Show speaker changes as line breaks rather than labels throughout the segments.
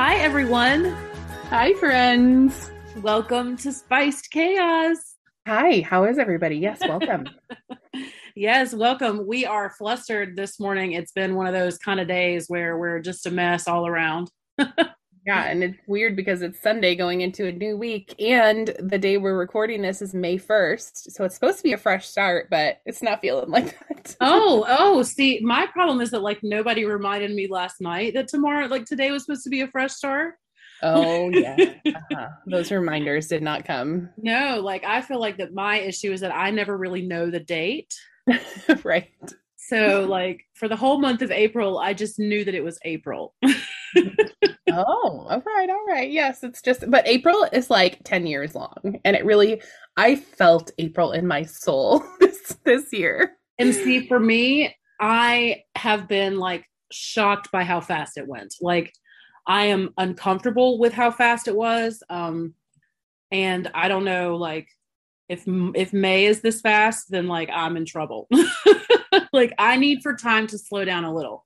Hi, everyone.
Hi, friends.
Welcome to Spiced Chaos.
Hi, how is everybody? Yes, welcome.
yes, welcome. We are flustered this morning. It's been one of those kind of days where we're just a mess all around.
yeah, and it's weird because it's Sunday going into a new week, and the day we're recording this is May 1st. So it's supposed to be a fresh start, but it's not feeling like that.
oh, oh, see, my problem is that like nobody reminded me last night that tomorrow, like today was supposed to be a fresh start.
Oh, yeah. Uh-huh. Those reminders did not come.
No, like I feel like that my issue is that I never really know the date.
right.
So, like for the whole month of April, I just knew that it was April.
oh, all right, all right. Yes, it's just, but April is like 10 years long. And it really, I felt April in my soul this, this year.
And see, for me, I have been like shocked by how fast it went. Like, I am uncomfortable with how fast it was. Um, and I don't know, like, if if May is this fast, then like I'm in trouble. like I need for time to slow down a little.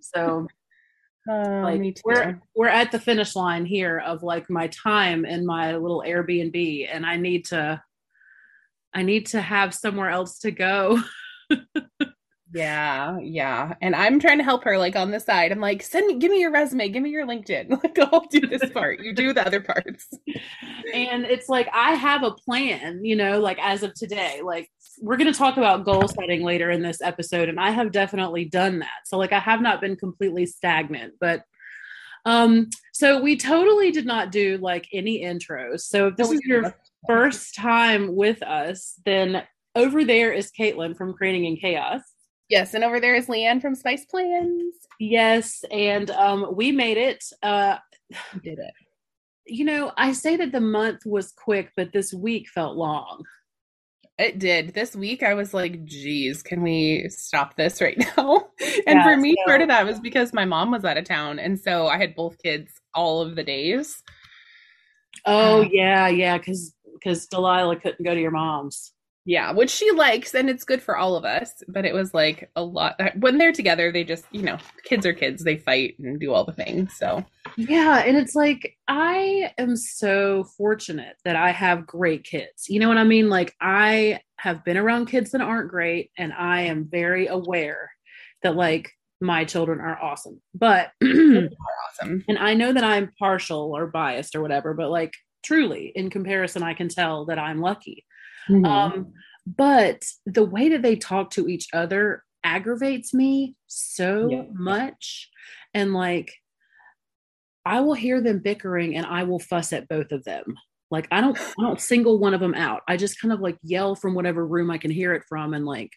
So
uh,
like we're we're at the finish line here of like my time in my little Airbnb, and I need to I need to have somewhere else to go.
yeah, yeah. And I'm trying to help her like on the side. I'm like, send me give me your resume, give me your LinkedIn. Like I'll do this part. You do the other parts.
and it's like I have a plan, you know, like as of today. Like we're going to talk about goal setting later in this episode and I have definitely done that. So like I have not been completely stagnant, but um so we totally did not do like any intros. So if this is your first time with us, then over there is Caitlin from Creating in Chaos.
Yes, and over there is Leanne from Spice Plans.
Yes, and um we made it. Uh
we did it.
You know, I say that the month was quick, but this week felt long.
It did. This week I was like, geez, can we stop this right now? and yeah, for me, so, part of that was because my mom was out of town. And so I had both kids all of the days.
Oh, yeah, yeah. Cause because Delilah couldn't go to your mom's.
Yeah, which she likes and it's good for all of us. But it was like a lot uh, when they're together, they just, you know, kids are kids, they fight and do all the things. So,
yeah. And it's like, I am so fortunate that I have great kids. You know what I mean? Like, I have been around kids that aren't great, and I am very aware that, like, my children are awesome. But,
awesome.
And I know that I'm partial or biased or whatever, but like, truly, in comparison, I can tell that I'm lucky Mm-hmm. Um, but the way that they talk to each other aggravates me so yeah. much. And like, I will hear them bickering and I will fuss at both of them. Like I don't I don't single one of them out. I just kind of like yell from whatever room I can hear it from and like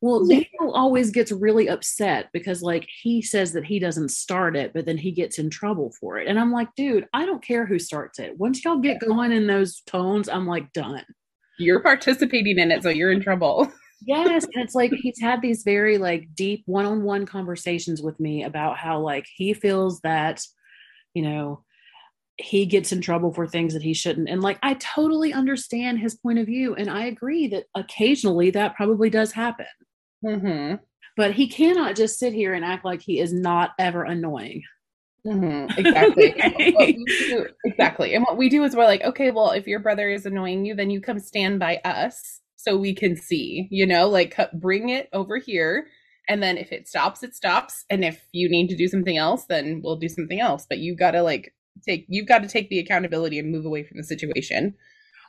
well, Daniel always gets really upset because like he says that he doesn't start it, but then he gets in trouble for it. And I'm like, dude, I don't care who starts it. Once y'all get going in those tones, I'm like done
you're participating in it, so you're in trouble.
yes. And it's like he's had these very like deep one-on-one conversations with me about how like he feels that, you know, he gets in trouble for things that he shouldn't. And like I totally understand his point of view. And I agree that occasionally that probably does happen.
Mm-hmm.
But he cannot just sit here and act like he is not ever annoying.
Mm-hmm, exactly. do, exactly. And what we do is we're like, okay, well, if your brother is annoying you, then you come stand by us so we can see, you know, like bring it over here. And then if it stops, it stops. And if you need to do something else, then we'll do something else. But you got to like take, you've got to take the accountability and move away from the situation.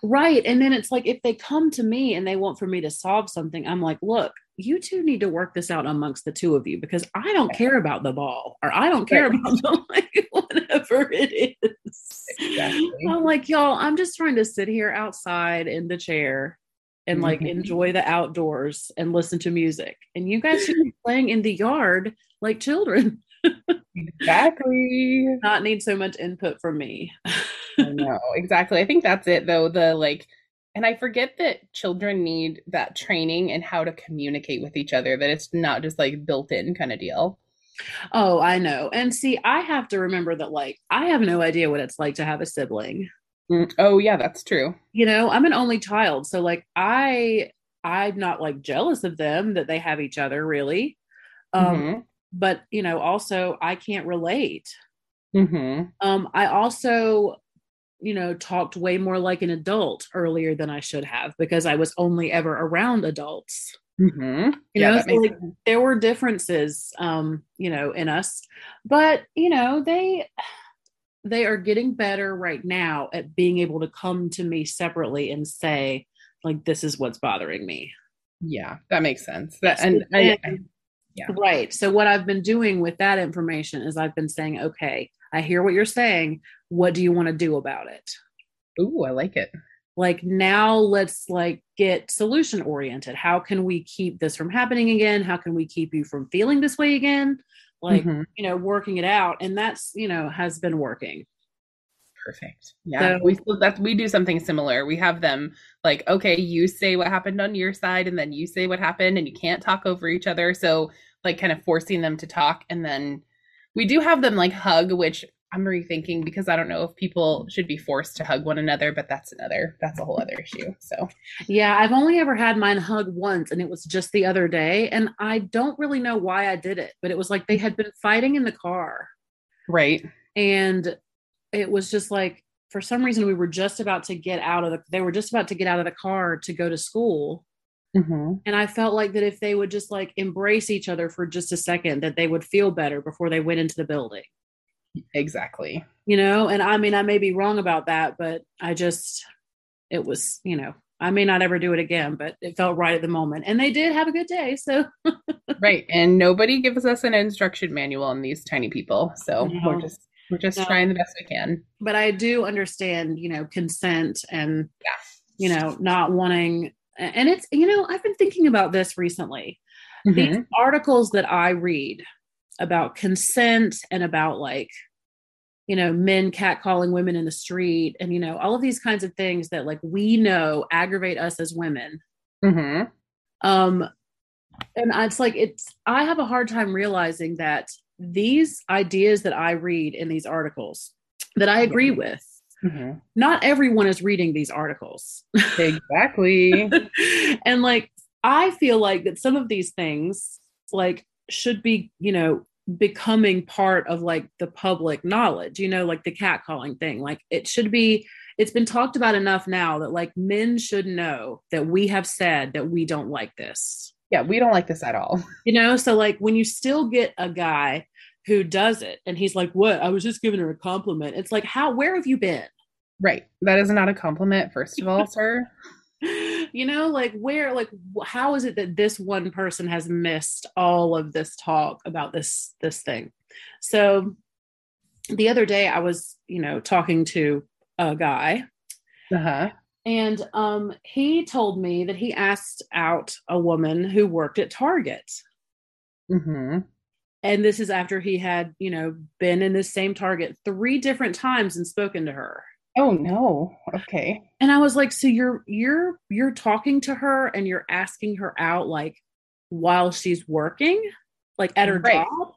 Right. And then it's like if they come to me and they want for me to solve something, I'm like, look, you two need to work this out amongst the two of you because I don't care about the ball or I don't care right. about the like whatever it is. Exactly. I'm like, y'all, I'm just trying to sit here outside in the chair and mm-hmm. like enjoy the outdoors and listen to music. And you guys should be playing in the yard like children.
exactly.
Not need so much input from me.
No, exactly. I think that's it though. The like and I forget that children need that training and how to communicate with each other, that it's not just like built in kind of deal.
Oh, I know. And see, I have to remember that like I have no idea what it's like to have a sibling.
Mm, oh, yeah, that's true.
You know, I'm an only child, so like I I'm not like jealous of them that they have each other really. Um mm-hmm. but you know, also I can't relate.
Mm-hmm.
Um I also you know, talked way more like an adult earlier than I should have because I was only ever around adults.
Mm-hmm.
You yeah, know, so like, there were differences, um, you know, in us, but you know, they they are getting better right now at being able to come to me separately and say, like, this is what's bothering me.
Yeah, that makes sense. That and, and, and
yeah, right. So what I've been doing with that information is I've been saying, okay, I hear what you're saying. What do you want to do about it?
Ooh, I like it.
Like now let's like get solution oriented. How can we keep this from happening again? How can we keep you from feeling this way again? Like, mm-hmm. you know, working it out. And that's, you know, has been working.
Perfect. Yeah. So, we that we do something similar. We have them like, okay, you say what happened on your side and then you say what happened and you can't talk over each other. So like kind of forcing them to talk and then we do have them like hug, which I'm rethinking because I don't know if people should be forced to hug one another, but that's another that's a whole other issue. So
yeah, I've only ever had mine hug once and it was just the other day. And I don't really know why I did it, but it was like they had been fighting in the car.
Right.
And it was just like for some reason we were just about to get out of the they were just about to get out of the car to go to school
Mm-hmm.
And I felt like that if they would just like embrace each other for just a second, that they would feel better before they went into the building.
Exactly.
You know, and I mean, I may be wrong about that, but I just, it was, you know, I may not ever do it again, but it felt right at the moment. And they did have a good day. So,
right. And nobody gives us an instruction manual on these tiny people. So no. we're just, we're just no. trying the best we can.
But I do understand, you know, consent and, yeah. you know, not wanting and it's you know i've been thinking about this recently mm-hmm. these articles that i read about consent and about like you know men catcalling women in the street and you know all of these kinds of things that like we know aggravate us as women
mm-hmm.
um and it's like it's i have a hard time realizing that these ideas that i read in these articles that i agree with Mm-hmm. Not everyone is reading these articles.
Exactly.
and like, I feel like that some of these things, like, should be, you know, becoming part of like the public knowledge, you know, like the catcalling thing. Like, it should be, it's been talked about enough now that like men should know that we have said that we don't like this.
Yeah, we don't like this at all.
You know, so like when you still get a guy who does it and he's like what i was just giving her a compliment it's like how where have you been
right that is not a compliment first of all sir
you know like where like how is it that this one person has missed all of this talk about this this thing? So the other day i was you know talking to a guy
uh-huh.
and um he told me that he asked out a woman who worked at target.
Mm-hmm.
And this is after he had you know been in this same target three different times and spoken to her
oh no. Okay.
And i was like so you're you're you're talking to her and you're asking her out like while she's working? Like at her right. job?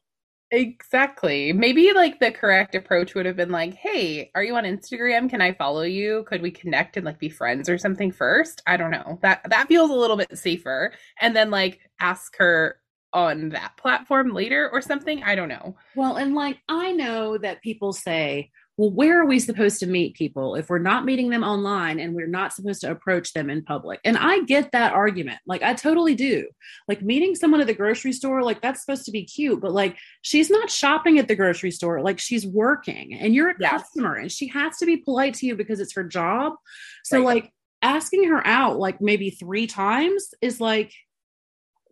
Exactly. Maybe like the correct approach would have been like hey are you on instagram? Can i follow you? Could we connect and like be friends or something first? I don't know. That that feels a little bit safer. And then like ask her on that platform later or something. I don't know.
Well, and like I know that people say, well, where are we supposed to meet people if we're not meeting them online and we're not supposed to approach them in public? And I get that argument. Like, I totally do. Like, meeting someone at the grocery store, like, that's supposed to be cute, but like, she's not shopping at the grocery store. Like, she's working and you're a yes. customer and she has to be polite to you because it's her job. So, right. like, asking her out like maybe three times is like,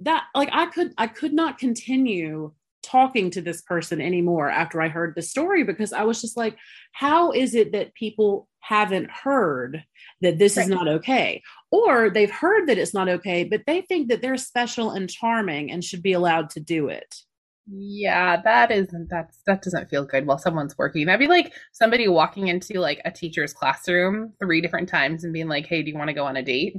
that like i could i could not continue talking to this person anymore after I heard the story because I was just like, how is it that people haven't heard that this right. is not okay? Or they've heard that it's not okay, but they think that they're special and charming and should be allowed to do it.
Yeah, that isn't that's that doesn't feel good while someone's working. That'd be like somebody walking into like a teacher's classroom three different times and being like, "Hey, do you want to go on a date?"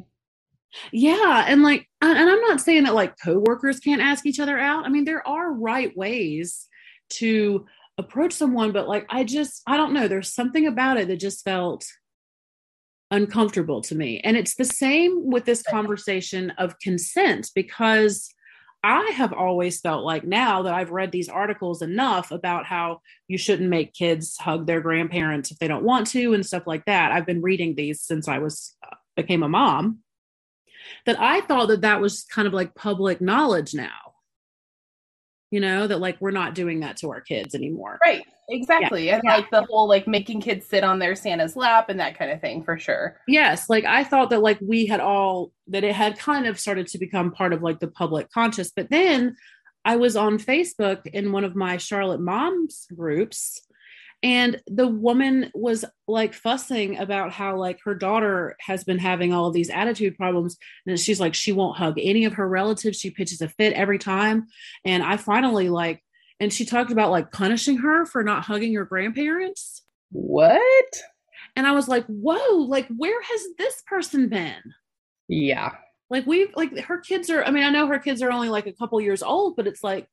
Yeah, and like, and I'm not saying that like coworkers can't ask each other out. I mean, there are right ways to approach someone, but like, I just, I don't know. There's something about it that just felt uncomfortable to me. And it's the same with this conversation of consent because I have always felt like now that I've read these articles enough about how you shouldn't make kids hug their grandparents if they don't want to and stuff like that. I've been reading these since I was uh, became a mom that I thought that that was kind of like public knowledge now. You know, that like we're not doing that to our kids anymore.
Right. Exactly. Yeah. And yeah. like the whole like making kids sit on their Santa's lap and that kind of thing for sure.
Yes. Like I thought that like we had all, that it had kind of started to become part of like the public conscious. But then I was on Facebook in one of my Charlotte moms groups and the woman was like fussing about how like her daughter has been having all of these attitude problems. And she's like she won't hug any of her relatives. She pitches a fit every time. And i finally like and she talked about like punishing her for not hugging her grandparents.
What?
And i was like whoa like where has this person been?
Yeah.
Like we've like her kids are i mean i know her kids are only like a couple years old but it's like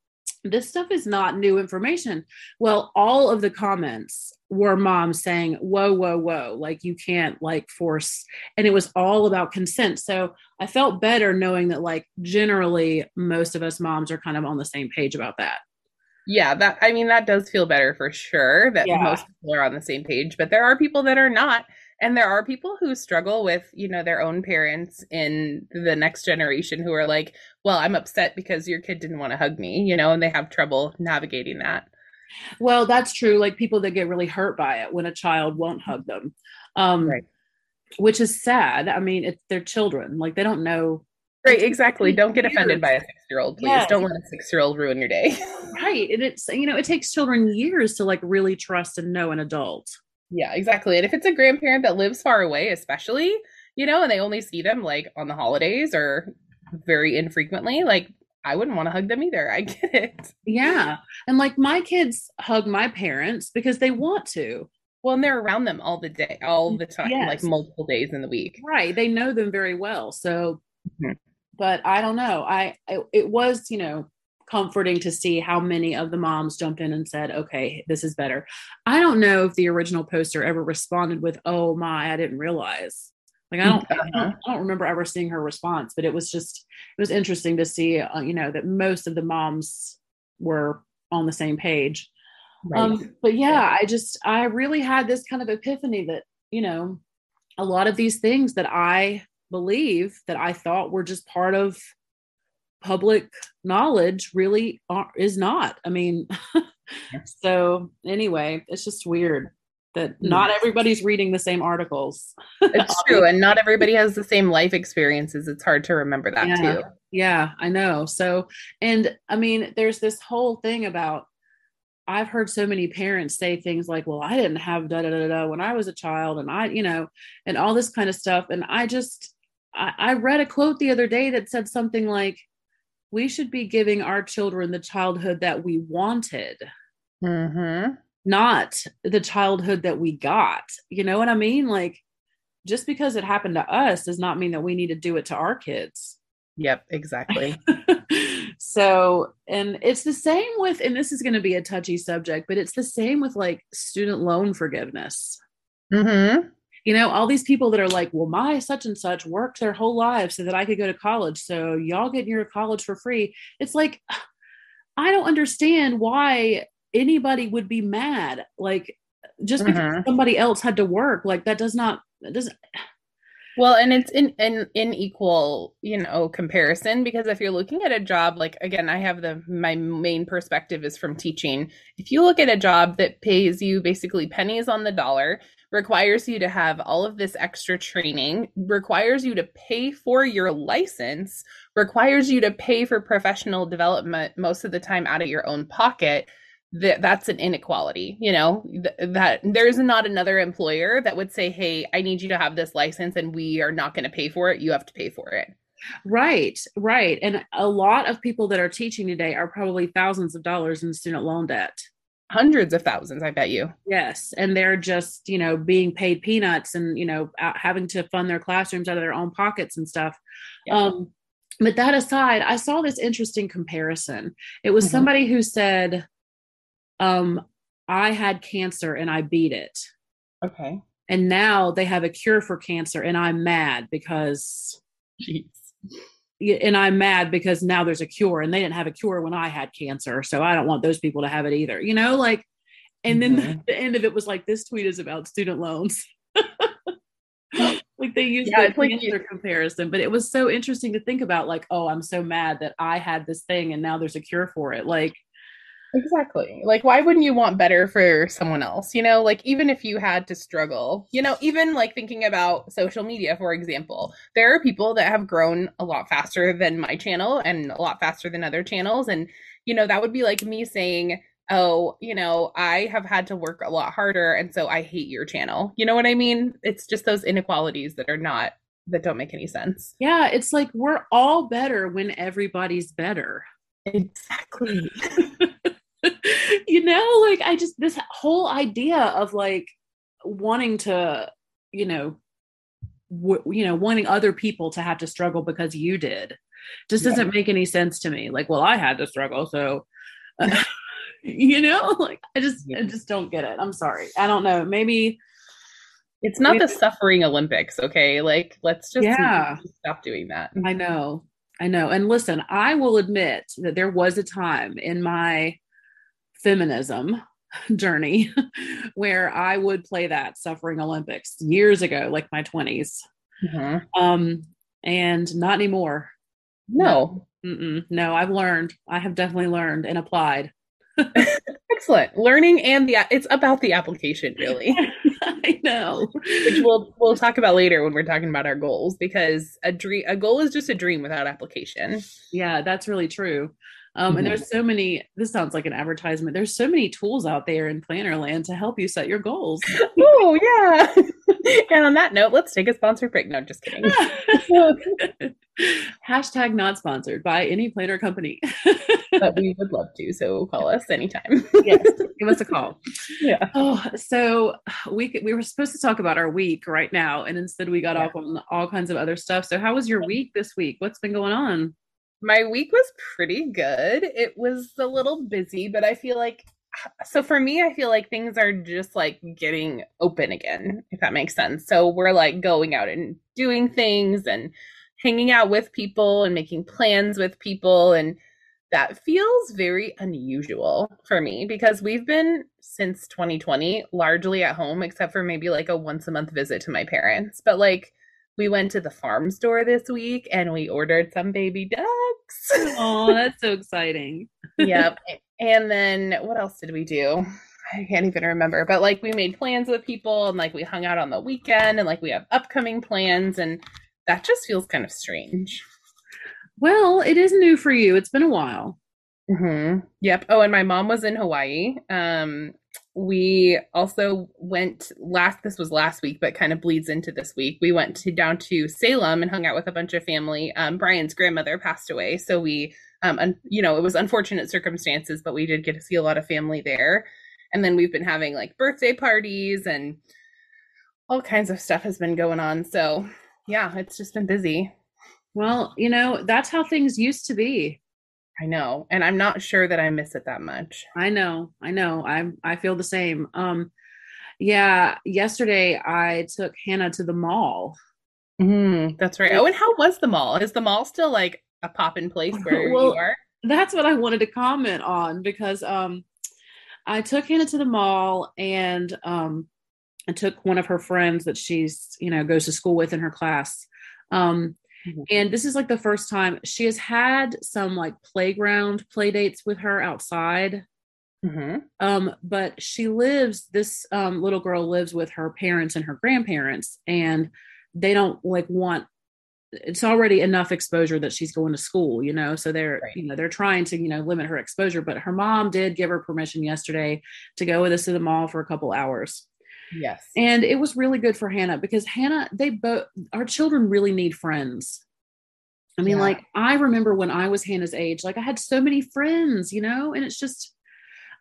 this stuff is not new information. Well, all of the comments were moms saying, whoa, whoa, whoa, like you can't like force. And it was all about consent. So I felt better knowing that, like, generally, most of us moms are kind of on the same page about that.
Yeah, that I mean, that does feel better for sure that yeah. most people are on the same page, but there are people that are not and there are people who struggle with you know their own parents in the next generation who are like well i'm upset because your kid didn't want to hug me you know and they have trouble navigating that
well that's true like people that get really hurt by it when a child won't hug them um right. which is sad i mean it's their children like they don't know
Right, exactly. Don't get offended by a six year old, please. Yes. Don't let a six year old ruin your day.
right. And it's, you know, it takes children years to like really trust and know an adult.
Yeah, exactly. And if it's a grandparent that lives far away, especially, you know, and they only see them like on the holidays or very infrequently, like I wouldn't want to hug them either. I get it.
Yeah. And like my kids hug my parents because they want to.
Well, and they're around them all the day, all the time, yes. like multiple days in the week.
Right. They know them very well. So, mm-hmm. but I don't know. I, I, it was, you know, comforting to see how many of the moms jumped in and said, okay, this is better. I don't know if the original poster ever responded with, oh my, I didn't realize. Like I don't, uh-huh. I don't, I don't, remember ever seeing her response, but it was just, it was interesting to see, uh, you know, that most of the moms were on the same page. Right. Um, but yeah, yeah, I just, I really had this kind of epiphany that, you know, a lot of these things that I believe that I thought were just part of public knowledge really are, is not. I mean, so anyway, it's just weird that hmm. not everybody's reading the same articles.
it's true. And not everybody has the same life experiences. It's hard to remember that
yeah.
too.
Yeah, I know. So, and I mean, there's this whole thing about I've heard so many parents say things like, well, I didn't have da da da da when I was a child, and I, you know, and all this kind of stuff. And I just, I, I read a quote the other day that said something like, we should be giving our children the childhood that we wanted mm-hmm. not the childhood that we got. You know what i mean? Like just because it happened to us does not mean that we need to do it to our kids.
Yep exactly.
So and it's the same with and this is going to be a touchy subject but it's the same with like student loan forgiveness. Mm-hmm you know, all these people that are like, well, my such and such worked their whole lives so that I could go to college. So y'all get your college for free. It's like, I don't understand why anybody would be mad. Like, just because mm-hmm. somebody else had to work, like that does not, that doesn't.
Well, and it's in in in equal, you know, comparison because if you're looking at a job like again, I have the my main perspective is from teaching. If you look at a job that pays you basically pennies on the dollar, requires you to have all of this extra training, requires you to pay for your license, requires you to pay for professional development most of the time out of your own pocket, that that's an inequality, you know, th- that there's not another employer that would say, "Hey, I need you to have this license and we are not going to pay for it. You have to pay for it."
Right, right. And a lot of people that are teaching today are probably thousands of dollars in student loan debt
hundreds of thousands i bet you.
Yes and they're just you know being paid peanuts and you know having to fund their classrooms out of their own pockets and stuff. Yeah. um but that aside i saw this interesting comparison. It was mm-hmm. somebody who said um i had cancer and i beat it.
Okay.
And now they have a cure for cancer and i'm mad because
Jeez
and I'm mad because now there's a cure and they didn't have a cure when I had cancer. So I don't want those people to have it either, you know, like, and then mm-hmm. the, the, end of it was like, this tweet is about student loans. like they used yeah, the cancer like comparison, but it was so interesting to think about like, oh, I'm so mad that I had this thing and now there's a cure for it. Like,
Exactly. Like, why wouldn't you want better for someone else? You know, like, even if you had to struggle, you know, even like thinking about social media, for example, there are people that have grown a lot faster than my channel and a lot faster than other channels. And, you know, that would be like me saying, oh, you know, I have had to work a lot harder. And so I hate your channel. You know what I mean? It's just those inequalities that are not, that don't make any sense.
Yeah. It's like we're all better when everybody's better.
Exactly.
you know, like I just this whole idea of like wanting to, you know, w- you know, wanting other people to have to struggle because you did just yeah. doesn't make any sense to me. Like, well, I had to struggle, so uh, you know, like I just yeah. I just don't get it. I'm sorry. I don't know. Maybe
it's not maybe, the suffering Olympics, okay? Like, let's just
yeah.
stop doing that.
I know. I know. And listen, I will admit that there was a time in my feminism journey where I would play that suffering Olympics years ago, like my 20s. Mm-hmm. Um, and not anymore.
No.
No. no, I've learned. I have definitely learned and applied.
Excellent. Learning and the it's about the application really.
I know.
Which we'll we'll talk about later when we're talking about our goals because a dream a goal is just a dream without application.
Yeah, that's really true. Um, mm-hmm. And there's so many, this sounds like an advertisement. There's so many tools out there in planner land to help you set your goals.
oh, yeah. and on that note, let's take a sponsor break. No, just kidding.
Hashtag not sponsored by any planner company.
but we would love to. So call us anytime.
yes, give us a call.
Yeah.
Oh, so we we were supposed to talk about our week right now, and instead we got yeah. off on all kinds of other stuff. So how was your week this week? What's been going on?
My week was pretty good. It was a little busy, but I feel like so for me, I feel like things are just like getting open again, if that makes sense. So we're like going out and doing things and hanging out with people and making plans with people. And that feels very unusual for me because we've been since 2020 largely at home, except for maybe like a once a month visit to my parents. But like, we went to the farm store this week and we ordered some baby ducks.
Oh, that's so exciting.
yep. And then what else did we do? I can't even remember, but like we made plans with people and like we hung out on the weekend and like we have upcoming plans and that just feels kind of strange.
Well, it is new for you. It's been a while.
Mm-hmm. Yep. Oh, and my mom was in Hawaii. Um, we also went last this was last week but kind of bleeds into this week. We went to down to salem and hung out with a bunch of family. Um, brian's grandmother passed away. So we um un, you know it was unfortunate circumstances but we did get to see a lot of family there. And then we've been having like birthday parties and all kinds of stuff has been going on. So yeah it's just been busy.
Well you know that's how things used to be
I know. And I'm not sure that I miss it that much.
I know. I know. I I feel the same. Um Yeah, yesterday I took Hannah to the mall.
Mm, that's right. Oh, and how was the mall? Is the mall still like a pop in place where well, you are?
That's what I wanted to comment on because um I took Hannah to the mall and um I took one of her friends that she's, you know, goes to school with in her class. Um mm-hmm. and this is like the first time she has had some like playground play dates with her outside Mm-hmm. Um, but she lives, this um, little girl lives with her parents and her grandparents, and they don't like want it's already enough exposure that she's going to school, you know. So they're, right. you know, they're trying to, you know, limit her exposure. But her mom did give her permission yesterday to go with us to the mall for a couple hours.
Yes.
And it was really good for Hannah because Hannah, they both, our children really need friends. I mean, yeah. like, I remember when I was Hannah's age, like, I had so many friends, you know, and it's just,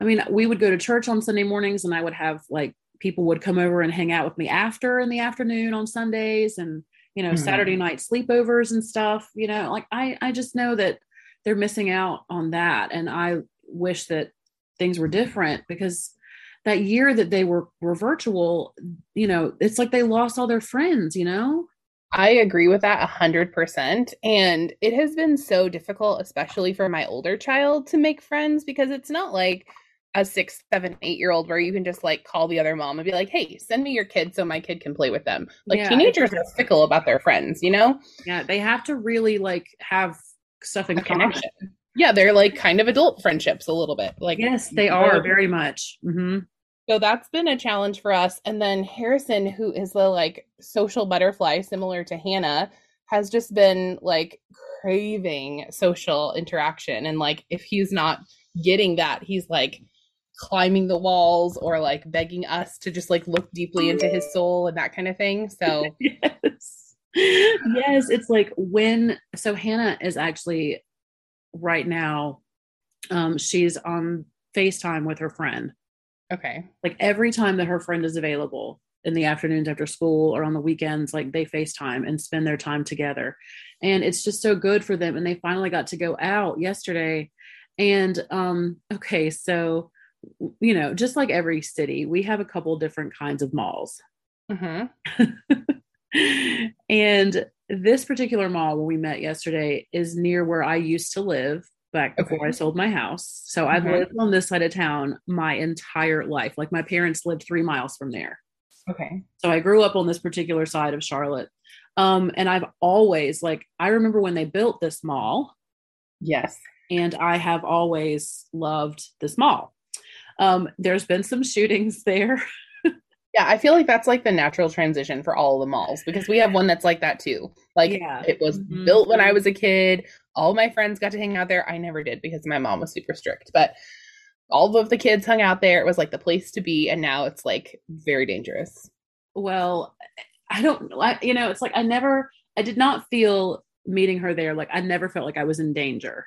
I mean, we would go to church on Sunday mornings and I would have like people would come over and hang out with me after in the afternoon on Sundays and, you know, mm-hmm. Saturday night sleepovers and stuff, you know, like I, I just know that they're missing out on that. And I wish that things were different because that year that they were, were virtual, you know, it's like they lost all their friends, you know?
I agree with that a hundred percent. And it has been so difficult, especially for my older child to make friends because it's not like a six, seven, eight year old where you can just like call the other mom and be like, hey, send me your kid so my kid can play with them. Like yeah, teenagers are fickle about their friends, you know?
Yeah, they have to really like have stuff in a common. Connection.
Yeah, they're like kind of adult friendships a little bit. Like
yes, they are very much. Mm-hmm.
So that's been a challenge for us. And then Harrison, who is the like social butterfly, similar to Hannah, has just been like craving social interaction. And like if he's not getting that, he's like climbing the walls or like begging us to just like look deeply into his soul and that kind of thing. So
yes. Yes, it's like when so Hannah is actually right now um she's on FaceTime with her friend.
Okay.
Like every time that her friend is available in the afternoons after school or on the weekends, like they FaceTime and spend their time together. And it's just so good for them. And they finally got to go out yesterday. And um, okay, so you know, just like every city, we have a couple different kinds of malls. Mm-hmm. and this particular mall where we met yesterday is near where I used to live back before okay. I sold my house. So mm-hmm. I've lived on this side of town my entire life. Like my parents lived three miles from there.
Okay.
So I grew up on this particular side of Charlotte. Um, and I've always like I remember when they built this mall.
Yes.
And I have always loved this mall. Um, there's been some shootings there.
Yeah, I feel like that's like the natural transition for all the malls because we have one that's like that too. Like yeah. it was mm-hmm. built when I was a kid. All my friends got to hang out there. I never did because my mom was super strict, but all of the kids hung out there. It was like the place to be, and now it's like very dangerous.
Well, I don't, I, you know, it's like I never, I did not feel meeting her there. Like I never felt like I was in danger.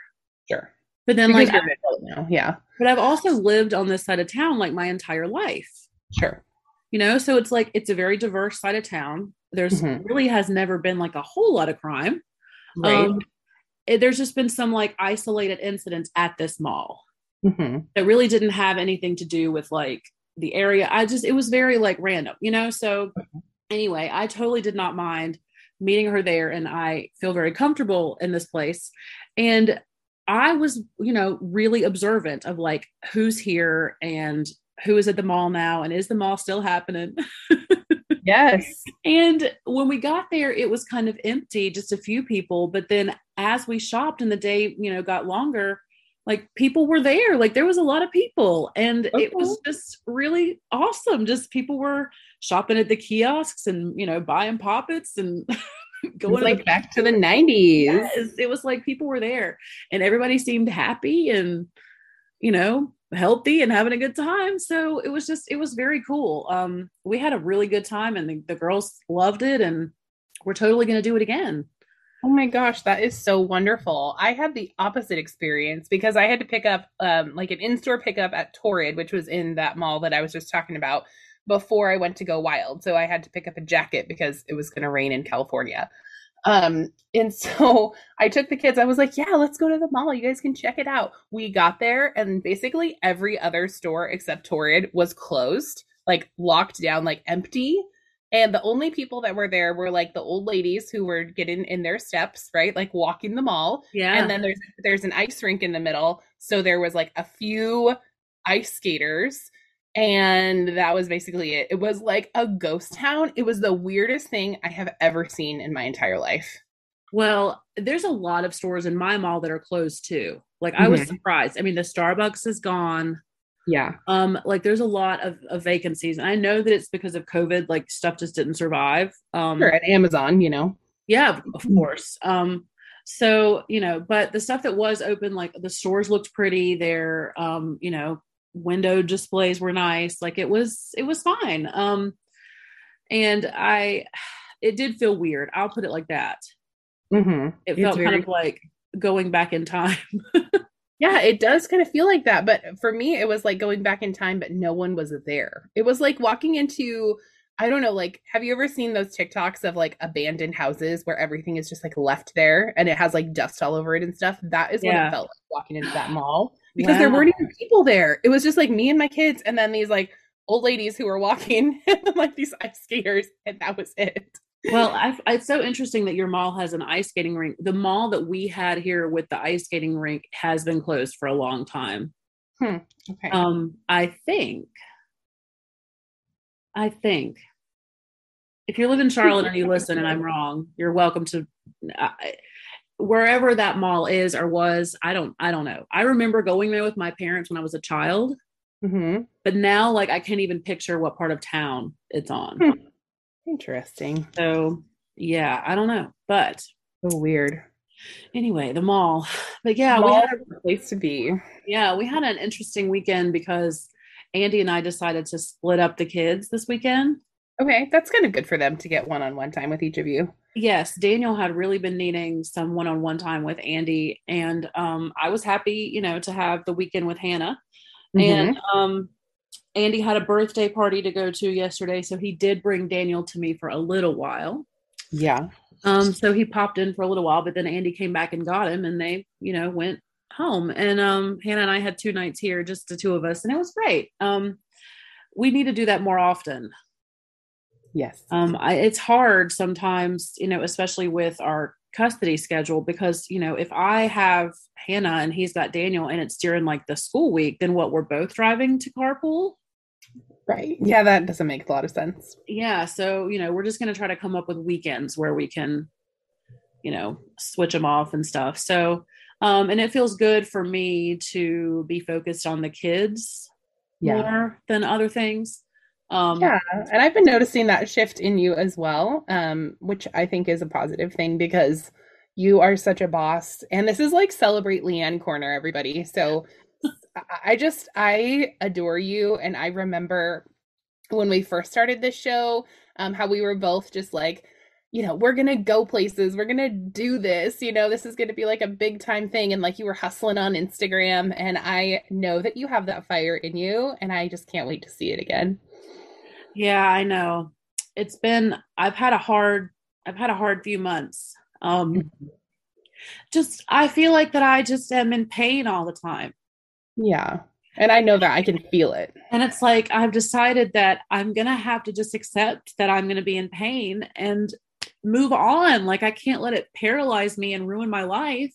Sure.
But then, because like,
now, yeah.
But I've also lived on this side of town like my entire life.
Sure.
You know, so it's like it's a very diverse side of town. There's mm-hmm. really has never been like a whole lot of crime. Right. Um, it, there's just been some like isolated incidents at this mall mm-hmm. that really didn't have anything to do with like the area. I just it was very like random, you know. So mm-hmm. anyway, I totally did not mind meeting her there, and I feel very comfortable in this place. And I was, you know, really observant of like who's here and who is at the mall now and is the mall still happening?
yes.
And when we got there, it was kind of empty, just a few people. But then as we shopped and the day, you know, got longer, like people were there. Like there was a lot of people. And okay. it was just really awesome. Just people were shopping at the kiosks and, you know, buying poppets and
going like the- back to the 90s.
Yes, it was like people were there and everybody seemed happy and you know healthy and having a good time so it was just it was very cool um we had a really good time and the, the girls loved it and we're totally going to do it again
Oh my gosh, that is so wonderful. I had the opposite experience because I had to pick up um, like an in store pickup at Torrid, which was in that mall that I was just talking about before I went to go wild. So I had to pick up a jacket because it was going to rain in California. Um, and so I took the kids. I was like, yeah, let's go to the mall. You guys can check it out. We got there and basically every other store except Torrid was closed. like locked down, like empty. And the only people that were there were like the old ladies who were getting in their steps, right? Like walking the mall.
Yeah.
And then there's there's an ice rink in the middle. So there was like a few ice skaters and that was basically it. It was like a ghost town. It was the weirdest thing I have ever seen in my entire life.
Well, there's a lot of stores in my mall that are closed too. Like I was
Mhm.
surprised. I mean, the Starbucks is gone.
Yeah.
Um, like there's a lot of, of vacancies. And I know that it's because of COVID, like stuff just didn't survive. Um
Sure. At Amazon, you know.
yeah, of- of course. Um, so you know, but the stuff that was open, like the stores looked pretty, they're um, you know, window displays were nice, like it was it was fine. Um and I it did feel weird. I'll put it like that.
Mm-hmm.
It felt kind of like going back in time.
Yeah, it does kind of feel like that. But for me, it was like going back in time, but no one was there. It was like walking into, I don't know, like, have you ever seen those TikToks of like abandoned houses where everything is just like left there and it has like dust all over it and stuff? That is what
Yeah.
it felt like walking into that mall because there weren't even people there. It was just like me and my kids and then these like old ladies who were walking and then like these ice skaters and that was it.
well, I, it's so interesting that your mall has an ice skating rink. The mall that we had here with the ice skating rink has been closed for a long time.
Okay.
Um, I think, I think, if you live in Charlotte and you listen and I'm wrong, you're welcome to I, wherever that mall is or was. I don't, I don't know. I remember going there with my parents when I was a child,
hmm
but now like I can't even picture what part of town it's on.
Hmm. Interesting.
So yeah, I don't know, but
So weird.
anyway, the mall. But yeah, we had
a place to be.
yeah, we had an interesting weekend because Andy and I decided to split up the kids this weekend.
Okay, that's kind of good for them to get one-on-one time with each of you.
Yes, Daniel had really been needing some one-on-one time with Andy, and um, I was happy, you know, to have the weekend with Hannah. And um, Andy had a birthday party to go to yesterday, so he did bring Daniel to me for a little while.
yeah,
Um, so he popped in for a little while, but then Andy came back and got him, and they, you know, went home. And um, Hannah and I had two nights here, just the two of us, and it was great. Um, we need to do that more often.
Yes,
Um, I, it's hard sometimes, you know, especially with our custody schedule, because you know, if I have Hannah and he's got Daniel, and it's during like the school week, then what? We're both driving to carpool.
right. Yeah, that doesn't make a lot of sense.
yeah so you know we're just going to try to come up with weekends where we can you know switch them off and stuff so um and it feels good for me to be focused on the kids
Yeah,
more than other things um
yeah, and I've been noticing that shift in you as well, um, which I think is a positive thing because you are such a boss, and this is like celebrate Leanne corner, everybody. So I- just I adore you, and I remember when we first started this show, um, how we were both just like. You know, we're gonna go places. We're gonna do this. You know, this is gonna be like a big time thing. And like you were hustling on Instagram, and I know that you have that fire in you, and I just can't wait to see it again.
Yeah i know it's been i've had a hard i've had a hard few months um just i feel like that i just am in pain all the time
Yeah. And I know that I can feel it.
And it's like I've decided that I'm gonna have to just accept that I'm gonna be in pain and move on. Like I can't let it paralyze me and ruin my life.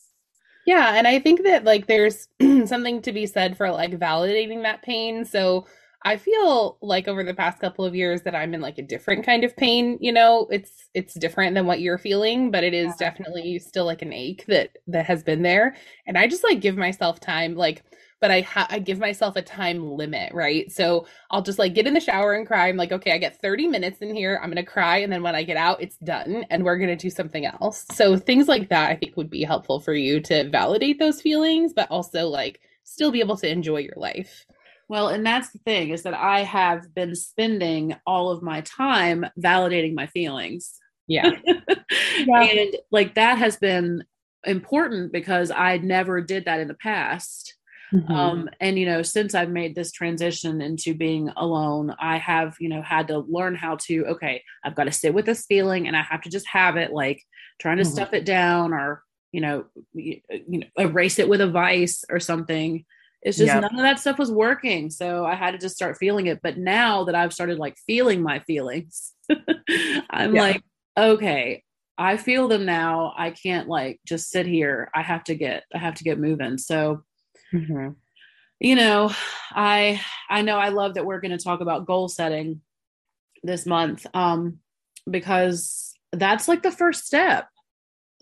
Yeah. And I think that like there's something to be said for like validating that pain. So I feel like over the past couple of years that I'm in like a different kind of pain, you know, it's it's different than what you're feeling, but it is definitely still like an ache that that has been there. And I just like give myself time like but I ha- I give myself a time limit, right? So I'll just like get in the shower and cry. I'm like, okay, I get 30 minutes in here. I'm gonna cry, and then when I get out, it's done, and we're gonna do something else. So things like that, I think, would be helpful for you to validate those feelings, but also like still be able to enjoy your life.
Well, and that's the thing is that I have been spending all of my time validating my feelings.
Yeah,
And like that has been important because I never did that in the past.
Mm-hmm.
um and you know since i've made this transition into being alone i have you know had to learn how to okay i've got to sit with this feeling and i have to just have it like trying to
Mhm.
stuff it down or you know you, you know erase it with a vice or something It's just yep. none of that stuff was working. So I had to just start feeling it. But now that I've started like feeling my feelings, I'm yeah. like, okay, I feel them now. I can't like just sit here. I have to get, I have to get moving. So, mm-hmm. you know, I, I know I love that we're going to talk about goal setting this month. Um, because that's like the first step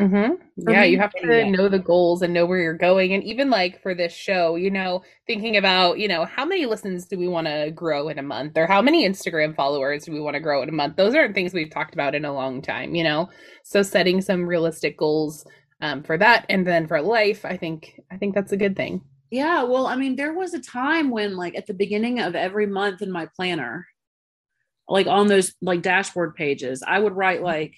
Mm-hmm. Yeah, you have to know the goals and know where you're going. And even like for this show, you know, thinking about, you know, how many listens do we want to grow in a month or how many Instagram followers do we want to grow in a month? Those aren't things we've talked about in a long time, you know? So setting some realistic goals um, for that and then for life, I think, I think that's a good thing.
Yeah. Well, I mean, there was a time when like at the beginning of every month in my planner, like on those like dashboard pages, I would write mm-hmm. like,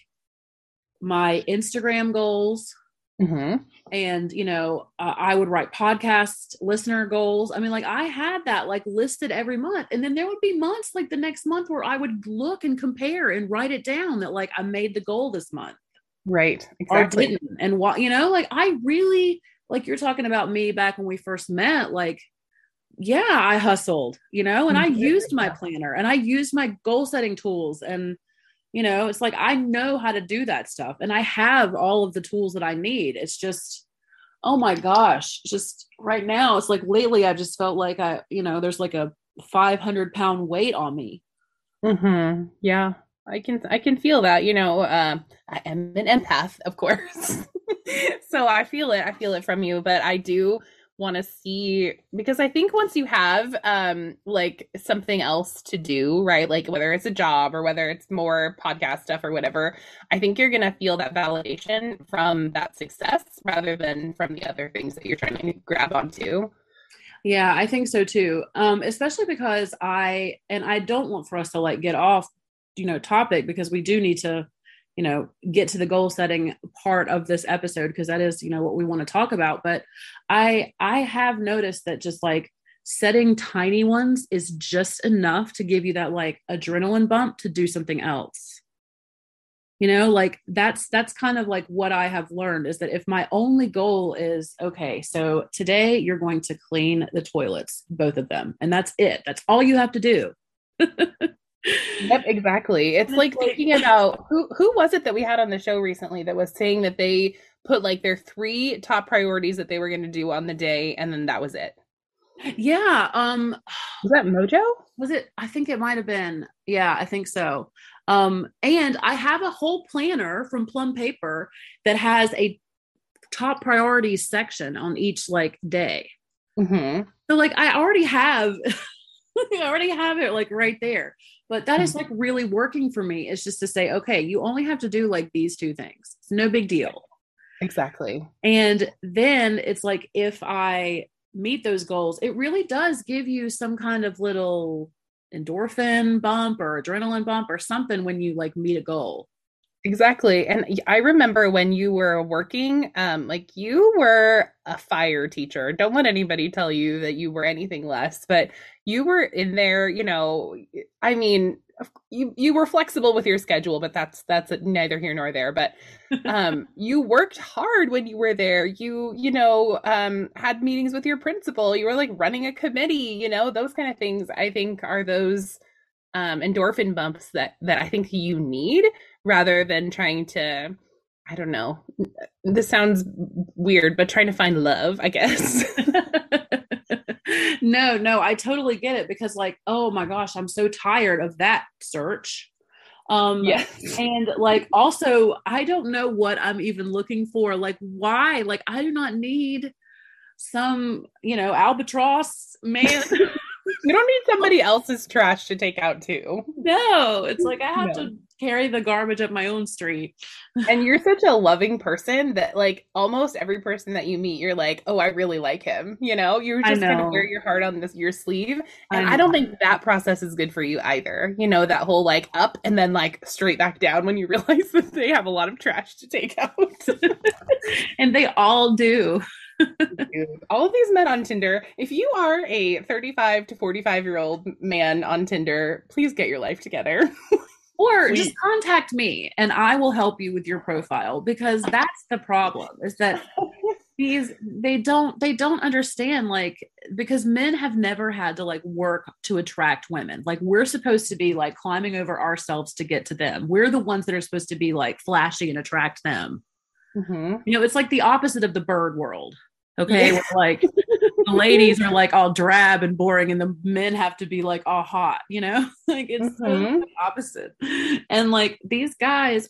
my Instagram goals. Mm-hmm. And, you know, uh, I would write podcast listener goals. I mean, like I had that like listed every month. And then there would be months like the next month where I would look and compare and write it down that like I made the goal this month.
Right. Exactly.
Or didn't. And what, you know, like I really, like you're talking about me back when we first met, like, yeah, I hustled, you know, and I mm-hmm. used my planner and I used my goal setting tools and, you know it's like i know how to do that stuff and i have all of the tools that i need. It's just oh my gosh just right now it's like lately i've just felt like i you know there's like a 500 pound weight on me.
Mm-hmm. Yeah. I can i can feel that you know uh, i am an empath of course. So i feel it i feel it from you but i do want to see because I think once you have um like something else to do, right? Like whether it's a job or whether it's more podcast stuff or whatever, I think you're going to feel that validation from that success rather than from the other things that you're trying to grab onto.
Yeah, I think so too. Um especially because I and I don't want for us to like get off, you know, topic because we do need to you know get to the goal setting part of this episode because that is you know what we want to talk about. But i i have noticed that just like setting tiny ones is just enough to give you that like adrenaline bump to do something else. You know like that's that's kind of like what i have learned is that if my only goal is okay so today you're going to clean the toilets both of them and that's it. That's all you have to do
yep, exactly. It's like thinking about who who was it that we had on the show recently that was saying that they put like their three top priorities that they were going to do on the day and then that was it.
Yeah, um
was that Mojo?
Was it I think it might have been. Yeah, I think so. Um and I have a whole planner from Plum Paper that has a top priorities section on each like day. Mm-hmm. So like I already have I already have it like right there. But that is mm-hmm. like really working for me. It's just to say, okay, you only have to do like these two things. It's no big deal.
Exactly.
And then it's like if I meet those goals, it really does give you some kind of little endorphin bump or adrenaline bump or something when you like meet a goal.
Exactly. And I remember when you were working, um, like you were a fire teacher. Don't let anybody tell you that you were anything less, but you were in there, you know, I mean, you you were flexible with your schedule, but that's that's neither here nor there. But um, you worked hard when you were there. You you know um, had meetings with your principal. You were like running a committee. You know those kind of things. I think are those um, endorphin bumps that that I think you need rather than trying to I don't know. This sounds weird, but trying to find love, I guess.
no, no, I totally get it because like, oh my gosh, I'm so tired of that search. Um yes. and like also I don't know what I'm even looking for. Like why? Like I do not need some, you know, albatross man
you don't need somebody else's trash to take out too.
No, it's like I have no. to carry the garbage up my own street.
and you're such a loving person that like almost every person that you meet, you're like, oh, I really like him. You know, you're just kind of wear your heart on this your sleeve. And I, I don't think that process is good for you either. You know, that whole like up and then like straight back down when you realize that they have a lot of trash to take out.
and they all do.
All of these men on Tinder, if you are a 35 to 45 year old man on Tinder, please get your life together.
or Please. just contact me and I will help you with your profile because that's the problem is that these they don't they don't understand like because men have never had to like work to attract women. Like we're supposed to be like climbing over ourselves to get to them. We're the ones that are supposed to be like flashy and attract them. Mm-hmm. You know, it's like the opposite of the bird world. Okay. Yeah. like the ladies are like all drab and boring, and the men have to be like all hot, you know? like it's mm-hmm. so opposite. And like these guys,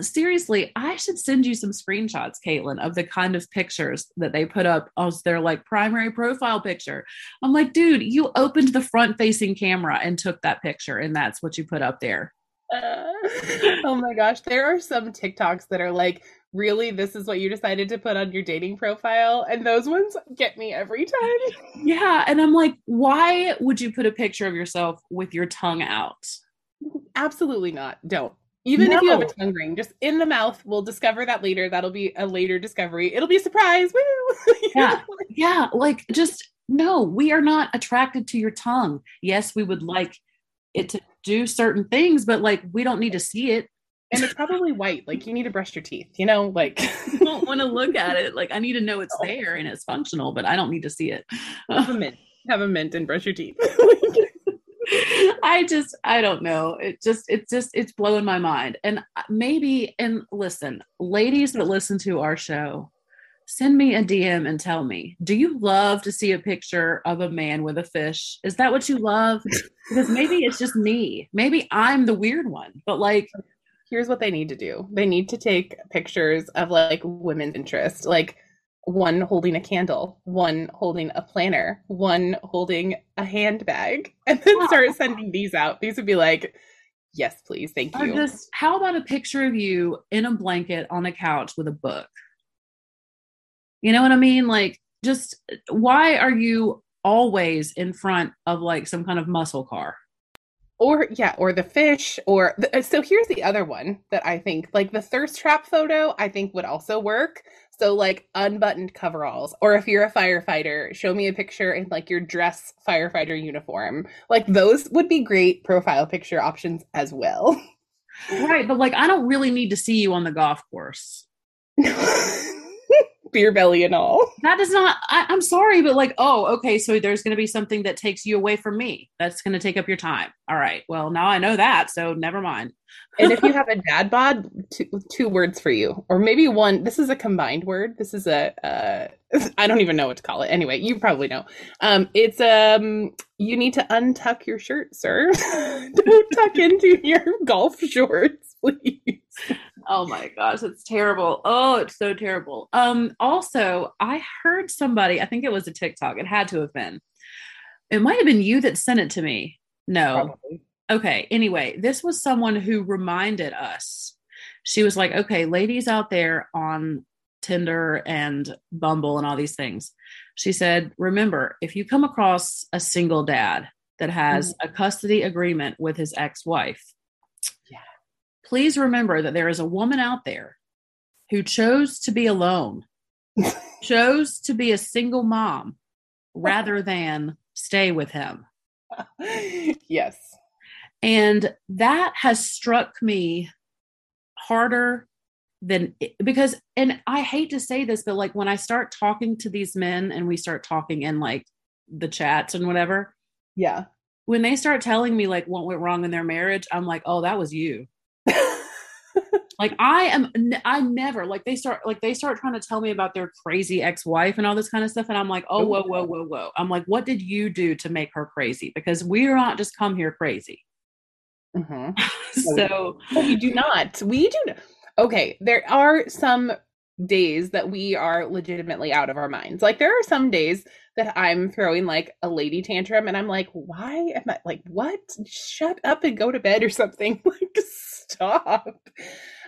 seriously, I should send you some screenshots, Caitlin, of the kind of pictures that they put up as their like primary profile picture. I'm like, dude, you opened the front facing camera and took that picture, and that's what you put up there. Uh,
oh my gosh, there are some TikToks that are like, really, this is what you decided to put on your dating profile? And those ones get me every time.
Yeah. And I'm like, why would you put a picture of yourself with your tongue out?
Absolutely not. Don't. Even no. if you have a tongue ring, just in the mouth. We'll discover that later. That'll be a later discovery. It'll be a surprise. Woo!
yeah. Yeah. Like, just no, we are not attracted to your tongue. Yes, we would like it to do certain things, but like, we don't need to see it.
And it's probably white. Like, you need to brush your teeth, you know? Like,
I don't want to look at it. Like, I need to know it's oh. there and it's functional, but I don't need to see it.
Have a mint. Have a mint and brush your teeth.
I just, I don't know. It just, it's just, it's blowing my mind. And uh, maybe, and listen, ladies that listen to our show, send me a DM and tell me, do you love to see a picture of a man with a fish? Is that what you love? Because maybe it's just me. Maybe I'm the weird one, but like,
here's what they need to do they need to take pictures of like women's interest, like, one holding a candle, one holding a planner, one holding a handbag, and then start sending these out. These would be like, yes, please, thank you.
just, how about a picture of you in a blanket on a couch with a book? You know what I mean? Like, just why are you always in front of like some kind of muscle car?
Or yeah or the fish or the, uh, so here's the other one that i think like the thirst trap photo i think would also work so like unbuttoned coveralls, or if you're a firefighter, show me a picture in like your dress firefighter uniform. Like those would be great profile picture options as well.
Right, but like I don't really need to see you on the golf course.
beer belly and all.
That is not, I, am sorry, but like, oh, okay, so there's going to be something that takes you away from me. That's going to take up your time. All right. Well, now I know that. So never mind.
and if you have a dad bod, two, two words for you, or maybe one. This is a combined word. This is a, uh, I don't even know what to call it. Anyway, you probably know. Um, it's, um, you need to untuck your shirt, sir. don't tuck into your golf shorts, please.
Oh my gosh, it's terrible. Oh, it's so terrible. Um, also, I heard somebody, I think it was a TikTok, it had to have been. It might have been you that sent it to me. No. Probably. Okay. Anyway, this was someone who reminded us. She was like, okay, ladies out there on Tinder and Bumble and all these things. She said, remember, if you come across a single dad that has mm-hmm. a custody agreement with his ex wife, please remember that there is a woman out there who chose to be alone, chose to be a single mom rather than stay with him.
Yes.
And that has struck me harder than because, and I hate to say this, but like when I start talking to these men and we start talking in like the chats and whatever.
Yeah.
When they start telling me like what went wrong in their marriage, I'm like, oh, that was you like i am i never like they start like they start trying to tell me about their crazy ex-wife and all this kind of stuff and i'm like oh whoa whoa whoa whoa. I'm like what did you do to make her crazy? Because we're not just come here crazy. Mm-hmm. so
we do not. We do not okay there are some days that we are legitimately out of our minds like there are some days that i'm throwing like a lady tantrum and i'm like why am i like what shut up and go to bed or something like stop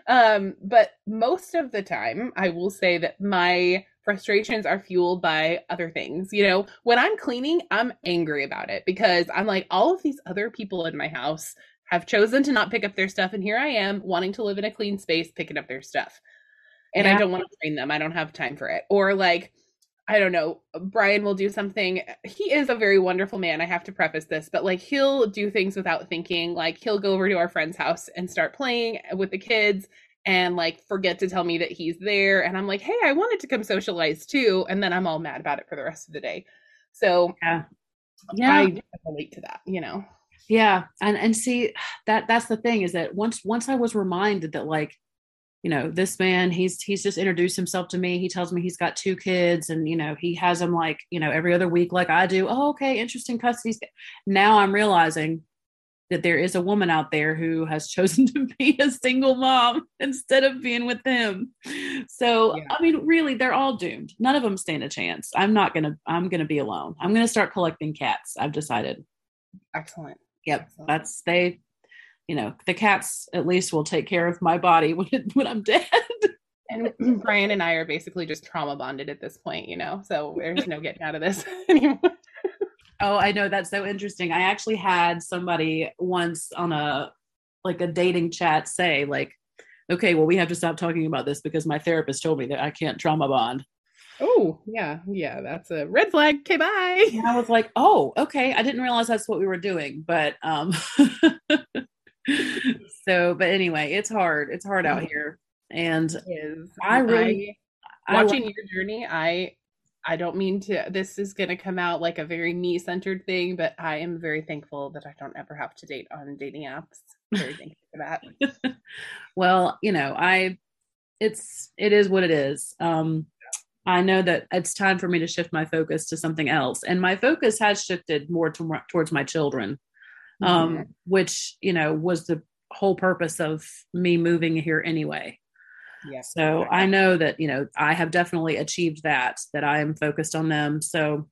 um, but most of the time, I will say that my frustrations are fueled by other things. You know, when I'm cleaning, I'm angry about it because I'm like, all of these other people in my house have chosen to not pick up their stuff. And here I am wanting to live in a clean space, picking up their stuff. And yeah. I don't want to train them. I don't have time for it. Or like, I don't know, Brian will do something. He is a very wonderful man. I have to preface this, but like he'll do things without thinking. Like he'll go over to our friend's house and start playing with the kids and like forget to tell me that he's there. And I'm like, hey, I wanted to come socialize too. And then I'm all mad about it for the rest of the day. So
yeah, yeah,
I relate to that. You know.
Yeah, and and see that that's the thing is that once once I was reminded that like you know this man he's he's just introduced himself to me. He tells me he's got two kids and you know he has them like you know every other week like i do. Oh okay interesting custody now i'm realizing that there is a woman out there who has chosen to be a single mom instead of being with him. So yeah. i mean really they're all doomed. None of them stand a chance. I'm not gonna i'm gonna be alone. I'm gonna start collecting cats i've decided.
Excellent.
Yep excellent. that's they you know, the cats at least will take care of my body when it, when I'm dead.
and Brian and I are basically just trauma bonded at this point, you know. So there's no getting out of this anymore.
Oh, I know that's so interesting. I actually had somebody once on a like a dating chat say like, "Okay, well we have to stop talking about this because my therapist told me that I can't trauma bond."
Oh, yeah. Yeah, that's a red flag. Okay, bye.
And I was like, "Oh, okay. I didn't realize that's what we were doing." But um so, but anyway, it's hard. It's hard out here. And I really
I, watching I, your journey, I I don't mean to this is gonna come out like a very me centered thing, but I am very thankful that I don't ever have to date on dating apps. Very thankful for that.
well, you know, I it's it is what it is. Um I know that it's time for me to shift my focus to something else. And my focus has shifted more to, towards my children um, mm-hmm. which you know was the whole purpose of me moving here anyway. Yeah. So I know that you know I have definitely achieved that. That I am focused on them. So.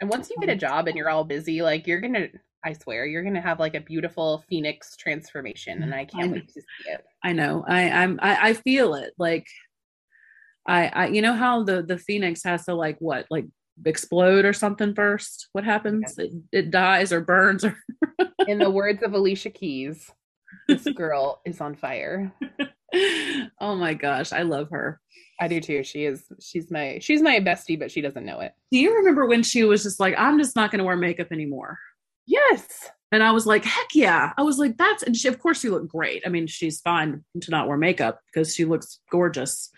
And once you get a job and you're all busy, like you're gonna I swear you're gonna have like a beautiful phoenix transformation, and I can't I wait to see it.
I know. I I'm I, I feel it. Like I I you know how the the phoenix has to like what like explode or something first? What happens? Yeah. It, it dies or burns or
in the words of Alicia Keys, this girl is on fire.
oh my gosh, I love her.
I do too. She is she's my she's my bestie, but she doesn't know it.
Do you remember when she was just like, I'm just not gonna wear makeup anymore?
Yes.
And I was like, heck yeah. I was like, that's and she of course she looked great. I mean, she's fine to not wear makeup because she looks gorgeous.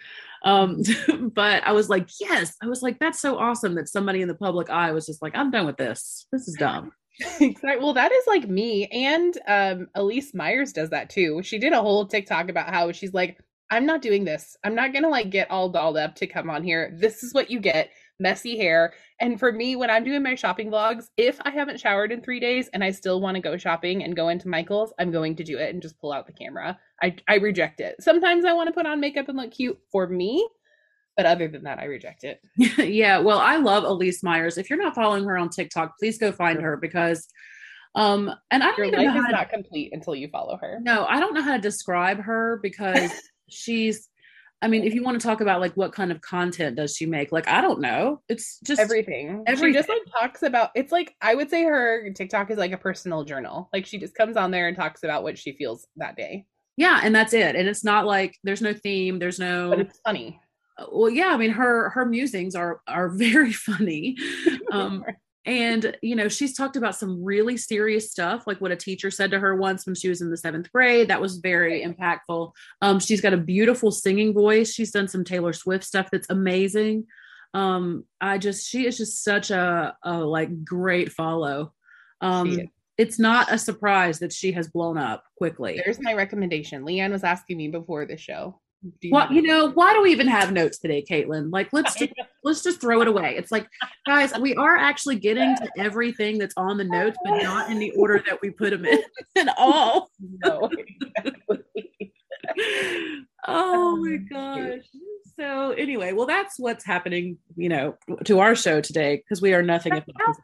Um, but I was like, yes, I was like, that's so awesome that somebody in the public eye was just like, I'm done with this. This is dumb.
exactly. Well, that is like me. And um, Elyse Myers does that too. She did a whole TikTok about how she's like, I'm not doing this. I'm not going to like get all dolled up to come on here. This is what you get messy hair. And for me, when I'm doing my shopping vlogs, if I haven't showered in three days and I still want to go shopping and go into Michael's, I'm going to do it and just pull out the camera. I, I reject it. Sometimes I want to put on makeup and look cute for me, but other than that, I reject it.
yeah, well, I love Elyse Myers. If you're not following her on TikTok, please go find her because um and I don't
Your
even
life
know
is to, not complete until you follow her.
No, I don't know how to describe her because she's I mean, if you want to talk about like what kind of content does she make, like I don't know. It's just
everything. everything. She just like talks about it's like I would say her TikTok is like a personal journal. Like she just comes on there and talks about what she feels that day.
Yeah, and that's it. And it's not like there's no theme, there's no
But it's funny.
Well, yeah, I mean her her musings are are very funny. Um and you know she's talked about some really serious stuff like what a teacher said to her once when she was in the seventh grade. That was very impactful. Um, she's got a beautiful singing voice. She's done some taylor swift stuff that's amazing. Um, i just she is just such a, a like great follow. Um, it's not a surprise that she has blown up quickly.
There's my recommendation. Leanne was asking me before the show
well, you know, why do we even have notes today, Caitlin? Like, let's just, let's just throw it away. It's like, guys, we are actually getting to everything that's on the notes, but not in the order that we put them in at all. No, oh my um, gosh. So anyway, well, that's what's happening, you know, to our show today because we are nothing if
not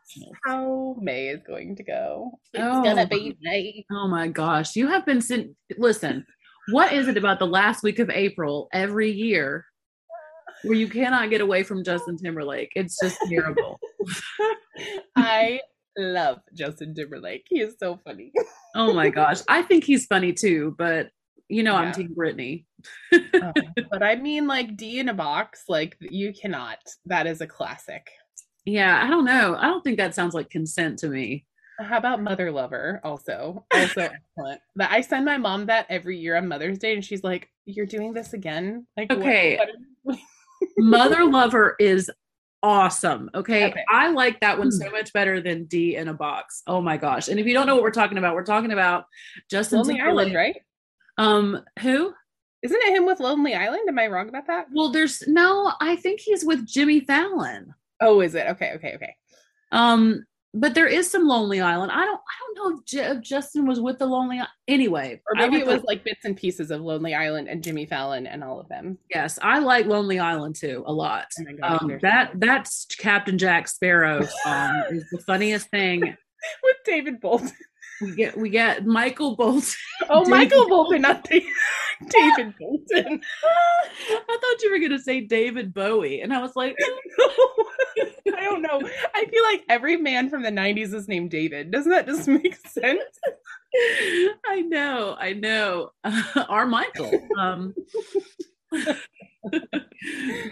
how May is going to go. It's oh, gonna be May.
Oh my gosh, you have been sent. Listen, what is it about the last week of April every year where you cannot get away from Justin Timberlake? It's just terrible.
I love Justin Timberlake. He is so funny.
oh my gosh. I think he's funny too, but you know, yeah. I'm Team Britney.
oh, uh, but I mean, like D in a box, like you cannot. That is a classic.
Yeah, I don't know. I don't think that sounds like consent to me.
How about Mother Lover? Also, also excellent. But I send my mom that every year on Mother's Day, and she's like, "You're doing this again?" Like,
okay, what, what Mother Lover is awesome. Okay? okay. I like that one so hmm. much better than D in a box. Oh my gosh. And if you don't know what we're talking about, we're talking about Justin
Lonely Timberlake. Island, right?
Um, who?
Isn't it him with Lonely Island? Am I wrong about that?
Well, there's no, I think he's with Jimmy Fallon.
Oh, is it? Okay, okay, okay.
Um, but there is some Lonely Island. I don't, I don't know if, J- if Justin was with the Lonely. Anyway,
or maybe it was like bits and pieces of Lonely Island and Jimmy Fallon and all of them.
Yes, I like Lonely Island too a lot. Oh um, that that's Captain Jack Sparrow song is the funniest thing
with David Bolton.
We get we get Michael Bolton.
Oh, David Michael Bolton, not David, David Bolton.
I thought you were gonna say David Bowie, and I was like,
I don't know. I feel like every man from the '90s is named David. Doesn't that just make sense?
I know, I know. Uh, our Michael. Um,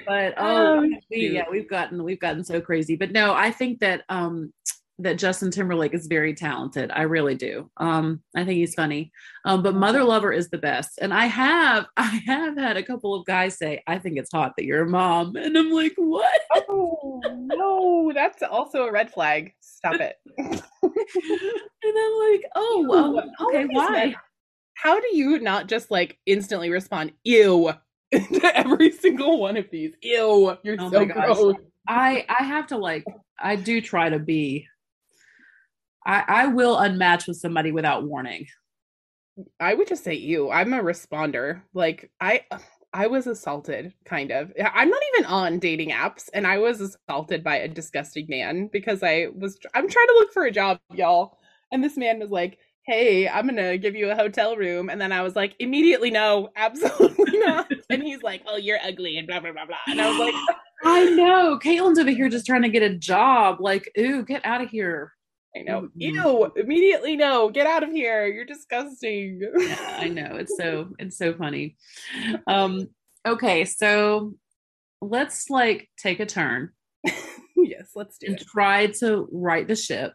but oh, oh we, yeah, we've gotten we've gotten so crazy. But no, I think that um that Justin Timberlake is very talented. I really do. Um, I think he's funny. Um, but Mother Lover is the best. And I have I have had a couple of guys say, I think it's hot that you're a mom. And I'm like, what?
Oh no, that's also a red flag. Stop it. and
I'm like, oh well, okay, why?
How do you not just like instantly respond, ew, to every single one of these? Ew, you're oh so gross.
I I have to like I do try to be I, I will unmatch with somebody without warning.
I would just say you. I'm a responder. Like I I was assaulted kind of. I'm not even on dating apps and I was assaulted by a disgusting man because I was I'm trying to look for a job, y'all. And this man was like, "Hey, I'm going to give you a hotel room." And then I was like, "Immediately no, absolutely not." and he's like, "Oh, you're ugly and blah blah blah blah." And I was like,
"I know. Caitlin's over here just trying to get a job. Like, ooh, get out of here."
I know. Mm-hmm. Ew, immediately no, get out of here. You're disgusting.
yeah, I know. It's so it's so funny. Um okay, so let's like take a turn.
yes, let's do
and it. try to right the ship.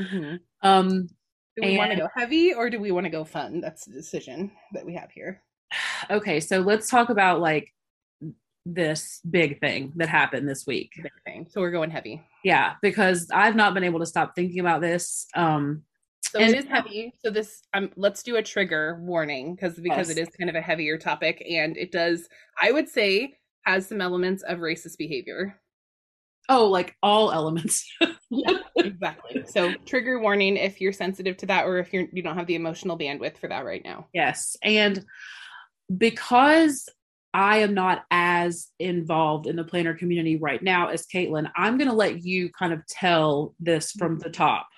Mm-hmm.
Um do we want to go heavy or do we want to go fun? That's the decision that we have here.
Okay, so let's talk about like this big thing that happened this week.
Big thing. So we're going heavy.
Yeah, because I've not been able to stop thinking about this. Um
so and, it is heavy. So this um let's do a trigger warning because because yes. it is kind of a heavier topic and it does I would say has some elements of racist behavior.
Oh, like all elements.
yeah, exactly. So trigger warning if you're sensitive to that or if you're you don't have the emotional bandwidth for that right now.
Yes. And because I am not as involved in the planner community right now as Caitlin. I'm going to let you kind of tell this from the top.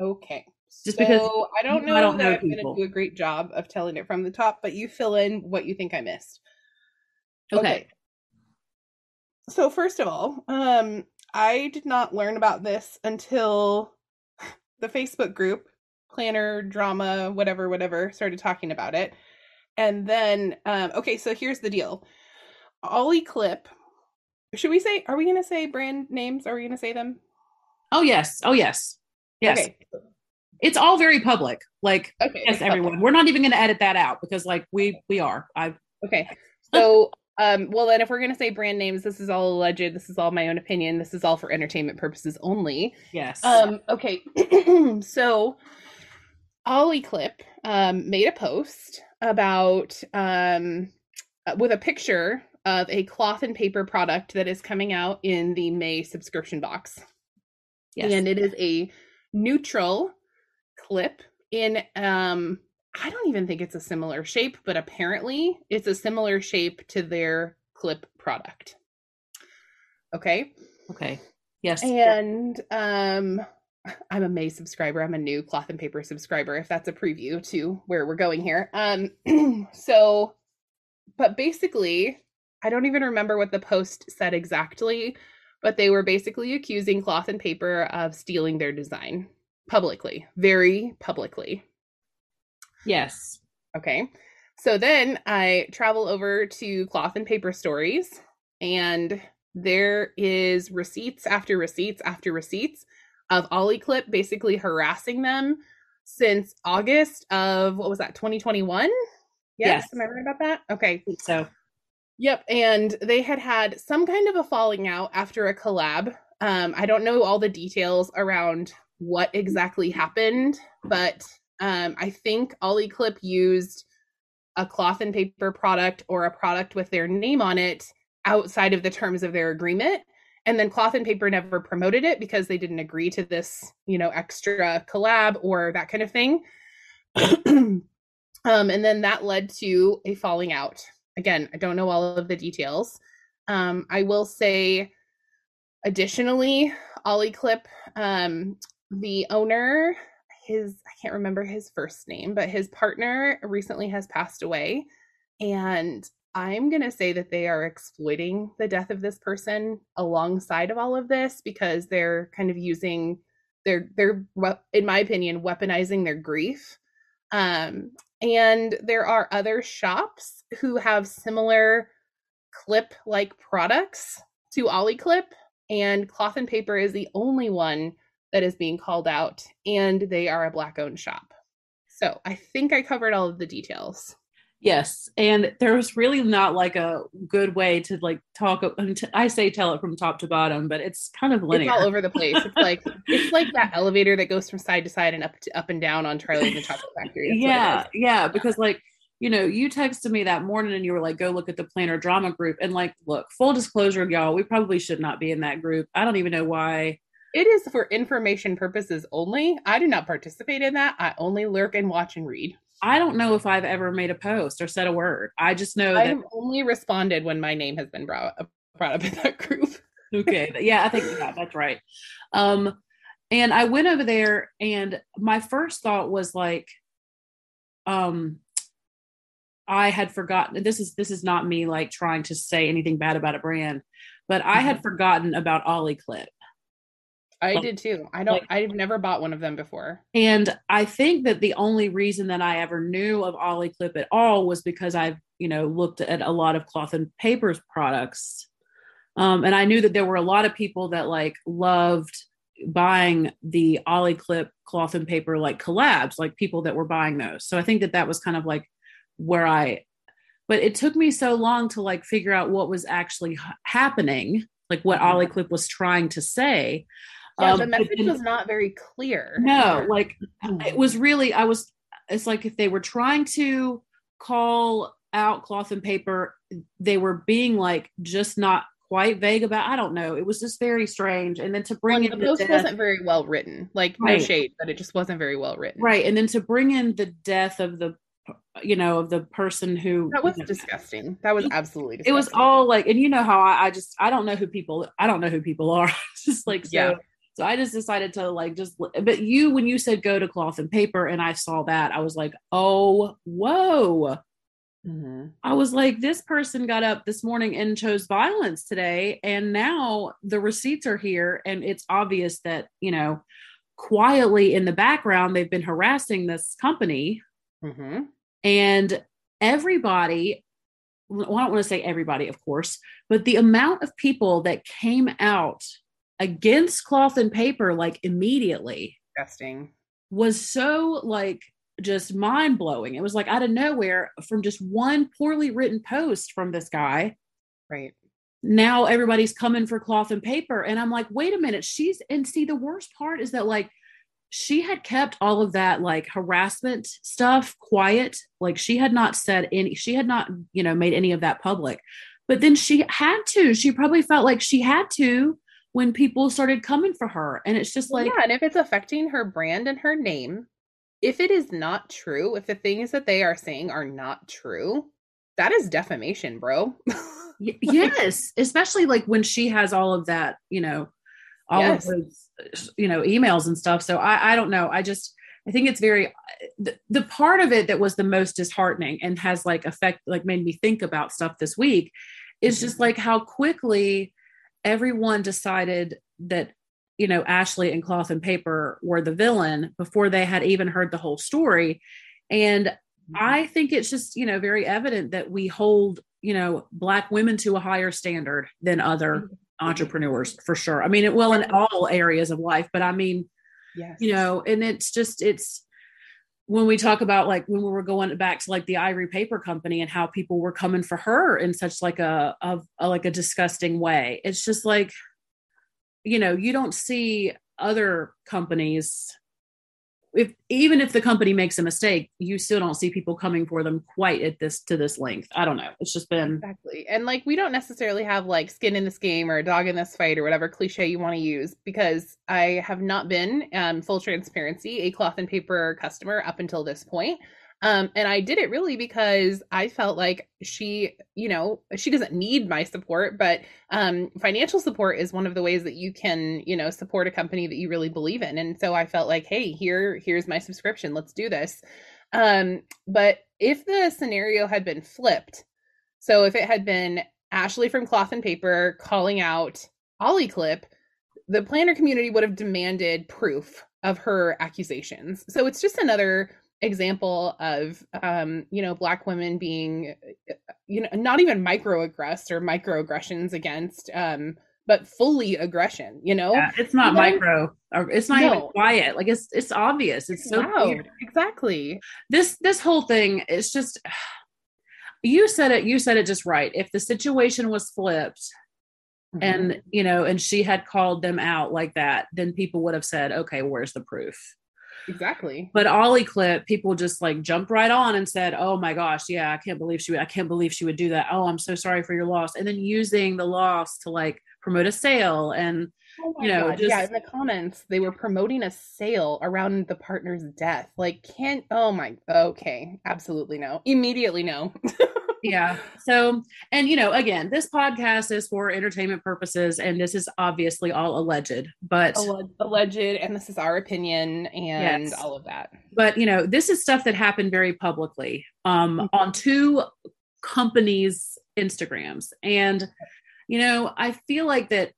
Okay. Just so because I don't know I don't that know I'm going to do a great job of telling it from the top, but you fill in what you think I missed.
Okay. okay.
So first of all, um, I did not learn about this until the Facebook group planner drama whatever whatever started talking about it and then, um, okay, so here's the deal. Ollie Clip. Should we say? Are we going to say brand names? Are we going to say them?
Oh yes. Oh yes. Yes. Okay. It's all very public. Like okay, yes, everyone. We're not even going to edit that out because like we we are. I
okay. So um well then if we're going to say brand names this is all alleged this is all my own opinion this is all for entertainment purposes only
yes
um okay so ollie clip um made a post about um, uh, with a picture of a cloth and paper product that is coming out in the May subscription box. Yes. And it is a neutral clip in um I don't even think it's a similar shape, but apparently it's a similar shape to their clip product. Okay?
Okay. Yes.
And um I'm a May subscriber. I'm a new cloth and paper subscriber, if that's a preview to where we're going here. Um, so, but basically, I don't even remember what the post said exactly, but they were basically accusing cloth and paper of stealing their design publicly, very publicly.
Yes.
Okay. So then I travel over to cloth and paper stories, and there is receipts after receipts after receipts of Ollie Clip basically harassing them since August of what was that, 2021? Yes. yes. Am I right about that? Okay.
So
Yep, and they had had some kind of a falling out after a collab. Um, I don't know all the details around what exactly happened, but um, I think Ollie Clip used a cloth and paper product or a product with their name on it outside of the terms of their agreement. And then cloth and paper never promoted it because they didn't agree to this, you know, extra collab or that kind of thing. um, and then that led to a falling out. Again, I don't know all of the details. Um, I will say, additionally, Ollie Clip, um, the owner, his I can't remember his first name, but his partner recently has passed away, and I'm going to say that they are exploiting the death of this person alongside of all of this because they're kind of using they're they're in my opinion weaponizing their grief um, and there are other shops who have similar clip like products to Ollie Clip, and Cloth and Paper is the only one that is being called out, and they are a black owned shop. So I think I covered all of the details.
Yes, and there's really not like a good way to like talk. I say tell it from top to bottom, but it's kind of linear.
It's all over the place. It's like it's like that elevator that goes from side to side and up to, up and down on Charlie and the Chocolate Factory.
That's yeah, yeah, because like you know, you texted me that morning and you were like, "Go look at the Planner Drama group." And like, look, full disclosure, y'all, we probably should not be in that group. I don't even know why.
It is for information purposes only. I do not participate in that. I only lurk and watch and read.
I don't know if I've ever made a post or said a word. I just know I've
that only responded when my name has been brought up, brought up in that group.
okay. Yeah, I think yeah, that's right. Um, and I went over there and my first thought was like, um, I had forgotten this is this is not me like trying to say anything bad about a brand, but I had mm-hmm. forgotten about Ollie Clip.
I did too. I don't. Like, I've never bought one of them before.
And I think that the only reason that I ever knew of Ollie Clip at all was because I've you know looked at a lot of cloth and papers products, um, and I knew that there were a lot of people that like loved buying the Ollie Clip cloth and paper like collabs, like people that were buying those. So I think that that was kind of like where I. But it took me so long to like figure out what was actually happening, like what mm-hmm. Ollie Clip was trying to say
yeah, um, the message was not very clear.
No, like it was really, I was, it's like if they were trying to call out cloth and paper, they were being like just not quite vague about. I don't know. It was just very strange. And then to bring
well, in the post death, wasn't very well written. Like right. no shade, but it just wasn't very well written.
Right. And then to bring in the death of the you know of the person who
that was
you know,
disgusting that was absolutely disgusting.
it was all like and you know how I, I, just i don't know who people i don't know who people are just like so yeah. So I just decided to like just, but you, when you said go to cloth and paper and I saw that, I was like, oh, whoa. Mm-hmm. I was like, this person got up this morning and chose violence today. And now the receipts are here. And it's obvious that, you know, quietly in the background, they've been harassing this company. Mm-hmm. And everybody, well, I don't want to say everybody, of course, but the amount of people that came out against cloth and paper like immediately
disgusting
was so like just mind blowing. It was like out of nowhere from just one poorly written post from this guy.
Right.
Now everybody's coming for cloth and paper. And I'm like, wait a minute. She's, and see, the worst part is that like she had kept all of that like harassment stuff quiet. Like she had not said any, she had not, you know, made any of that public. But then she had to. She probably felt like she had to when people started coming for her. And it's just like,
yeah, and if it's affecting her brand and her name, if it is not true, if the things that they are saying are not true, that is defamation, bro.
like, yes, especially like when she has all of that, you know, all yes. of those, you know, emails and stuff. So I, I don't know. I just, I think it's very the, the part of it that was the most disheartening and has like affect like made me think about stuff this week is just mm-hmm. like how quickly everyone decided that you know Ashley and Cloth and Paper were the villain before they had even heard the whole story and mm-hmm. I think it's just you know very evident that we hold you know black women to a higher standard than other mm-hmm. entrepreneurs for sure. I mean it well in all areas of life but I mean yes. you know and it's just it's when we talk about like when we were going back to like the ivory paper company and how people were coming for her in such like a, a, a like a disgusting way. It's just like you know you don't see other companies if even if the company makes a mistake, you still don't see people coming for them quite at this to this length. I don't know. It's just been
exactly. And like we don't necessarily have like skin in this game or a dog in this fight or whatever cliche you want to use because I have not been um full transparency a cloth and paper customer up until this point. Um, and I did it really because I felt like she, you know, she doesn't need my support, but um, financial support is one of the ways that you can, you know, support a company that you really believe in. And so I felt like, hey, here, here's my subscription. Let's do this. Um, but if the scenario had been flipped, so if it had been Ashley from Cloth and Paper calling out Ollie Clip, the planner community would have demanded proof of her accusations. So it's just another example of um, you know black women being you know not even microaggressed or microaggressions against um, but fully aggression you know yeah,
it's not micro or it's not no. even quiet like it's it's obvious it's, so weird.
exactly
this this whole thing it's just you said it you said it just right if the situation was flipped mm-hmm. and you know and she had called them out like that then people would have said okay where's the proof
Exactly.
But Ollie clip, people just like jumped right on and said, "Oh my gosh, yeah, I can't believe she would. I can't believe she would do that. Oh, I'm so sorry for your loss." And then using the loss to like promote a sale and oh you know, just,
yeah, in the comments they were promoting a sale around the partner's death. Like, can't. Oh my. Okay, absolutely no. Immediately no.
yeah. So, and you know, again, this podcast is for entertainment purposes, and this is obviously all alleged, but
alleged, and this is our opinion and yes. all of that.
But you know, this is stuff that happened very publicly um, mm-hmm. on two companies' Instagrams, and you know, I feel like that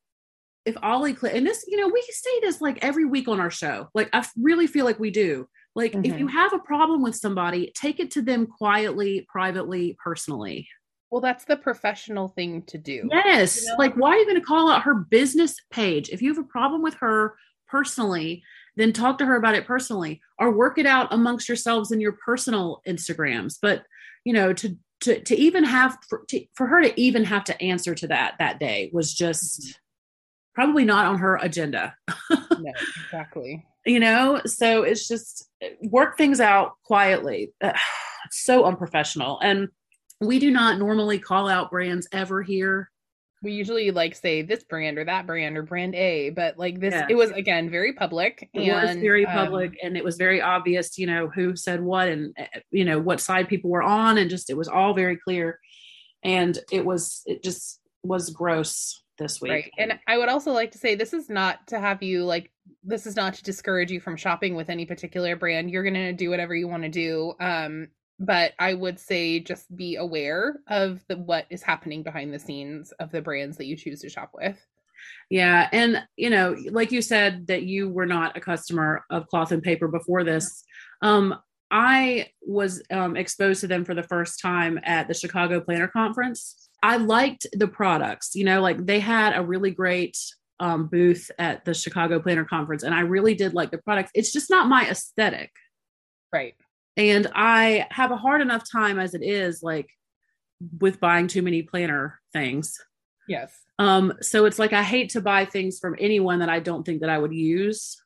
if Ollie, and this, you know, we say this like every week on our show. Like, I really feel like we do like mm-hmm. if you mm-hmm. have a problem with somebody, take it to them quietly, privately, personally.
Well, that's the professional thing to do.
Yes. You know? Like, why are you going to call out her business page? If you have a problem with her personally, then talk to her about it personally or work it out amongst yourselves in your personal Instagrams. But, you know, to, to, to even have, for, to, for her to even have to answer to that that day was just mm-hmm. Probably not on her agenda.
no, exactly
you know so it's just work things out quietly it's so unprofessional and we do not normally call out brands ever here
we usually like say this brand or that brand or brand A, but like this, yeah. it was again very public.
It and, was very um, public, um, and it was very obvious, you know, who said what and eh, you know what side people were on, and just it was all very clear, and it was it just was gross this week. Right.
And I would also like to say this is not to have you like this is not to discourage you from shopping with any particular brand. You're going to do whatever you want to do. Um but I would say just be aware of the what is happening behind the scenes of the brands that you choose to shop with.
Yeah, and you know, like you said that you were not a customer of cloth and paper before this. Um I was um, exposed to them for the first time at the Chicago Planner Conference I liked the products. You know, like they had a really great um, booth at the Chicago Planner Conference, and I really did like the products. It's just not my aesthetic.
Right.
And I have a hard enough time as it is, like with buying too many planner things.
Yes.
Um, so it's like I hate to buy things from anyone that I don't think that I would use.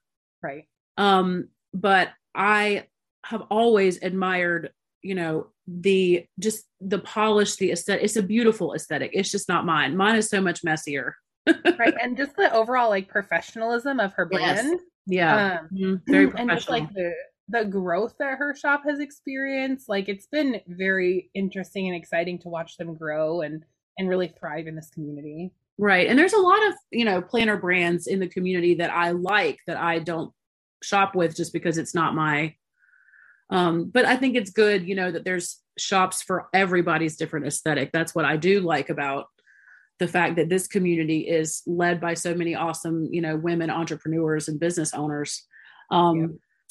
Right.
Um, but I have always admired, you know, the just the polish, the aesthetic. It's a beautiful aesthetic. It's just not mine. Mine is so much messier.
right, and just the overall like professionalism of her brand. Yes.
Yeah,
um, mm-hmm. very professional. And just like the the growth that her shop has experienced, like it's been very interesting and exciting to watch them grow and and really thrive in this community.
Right, and there's a lot of you know planner brands in the community that I like that I don't shop with just because it's not my um, but I think it's good, you know, that there's shops for everybody's different aesthetic. That's what I do like about the fact that this community is led by so many awesome, you know, women entrepreneurs and business owners. Um, yeah.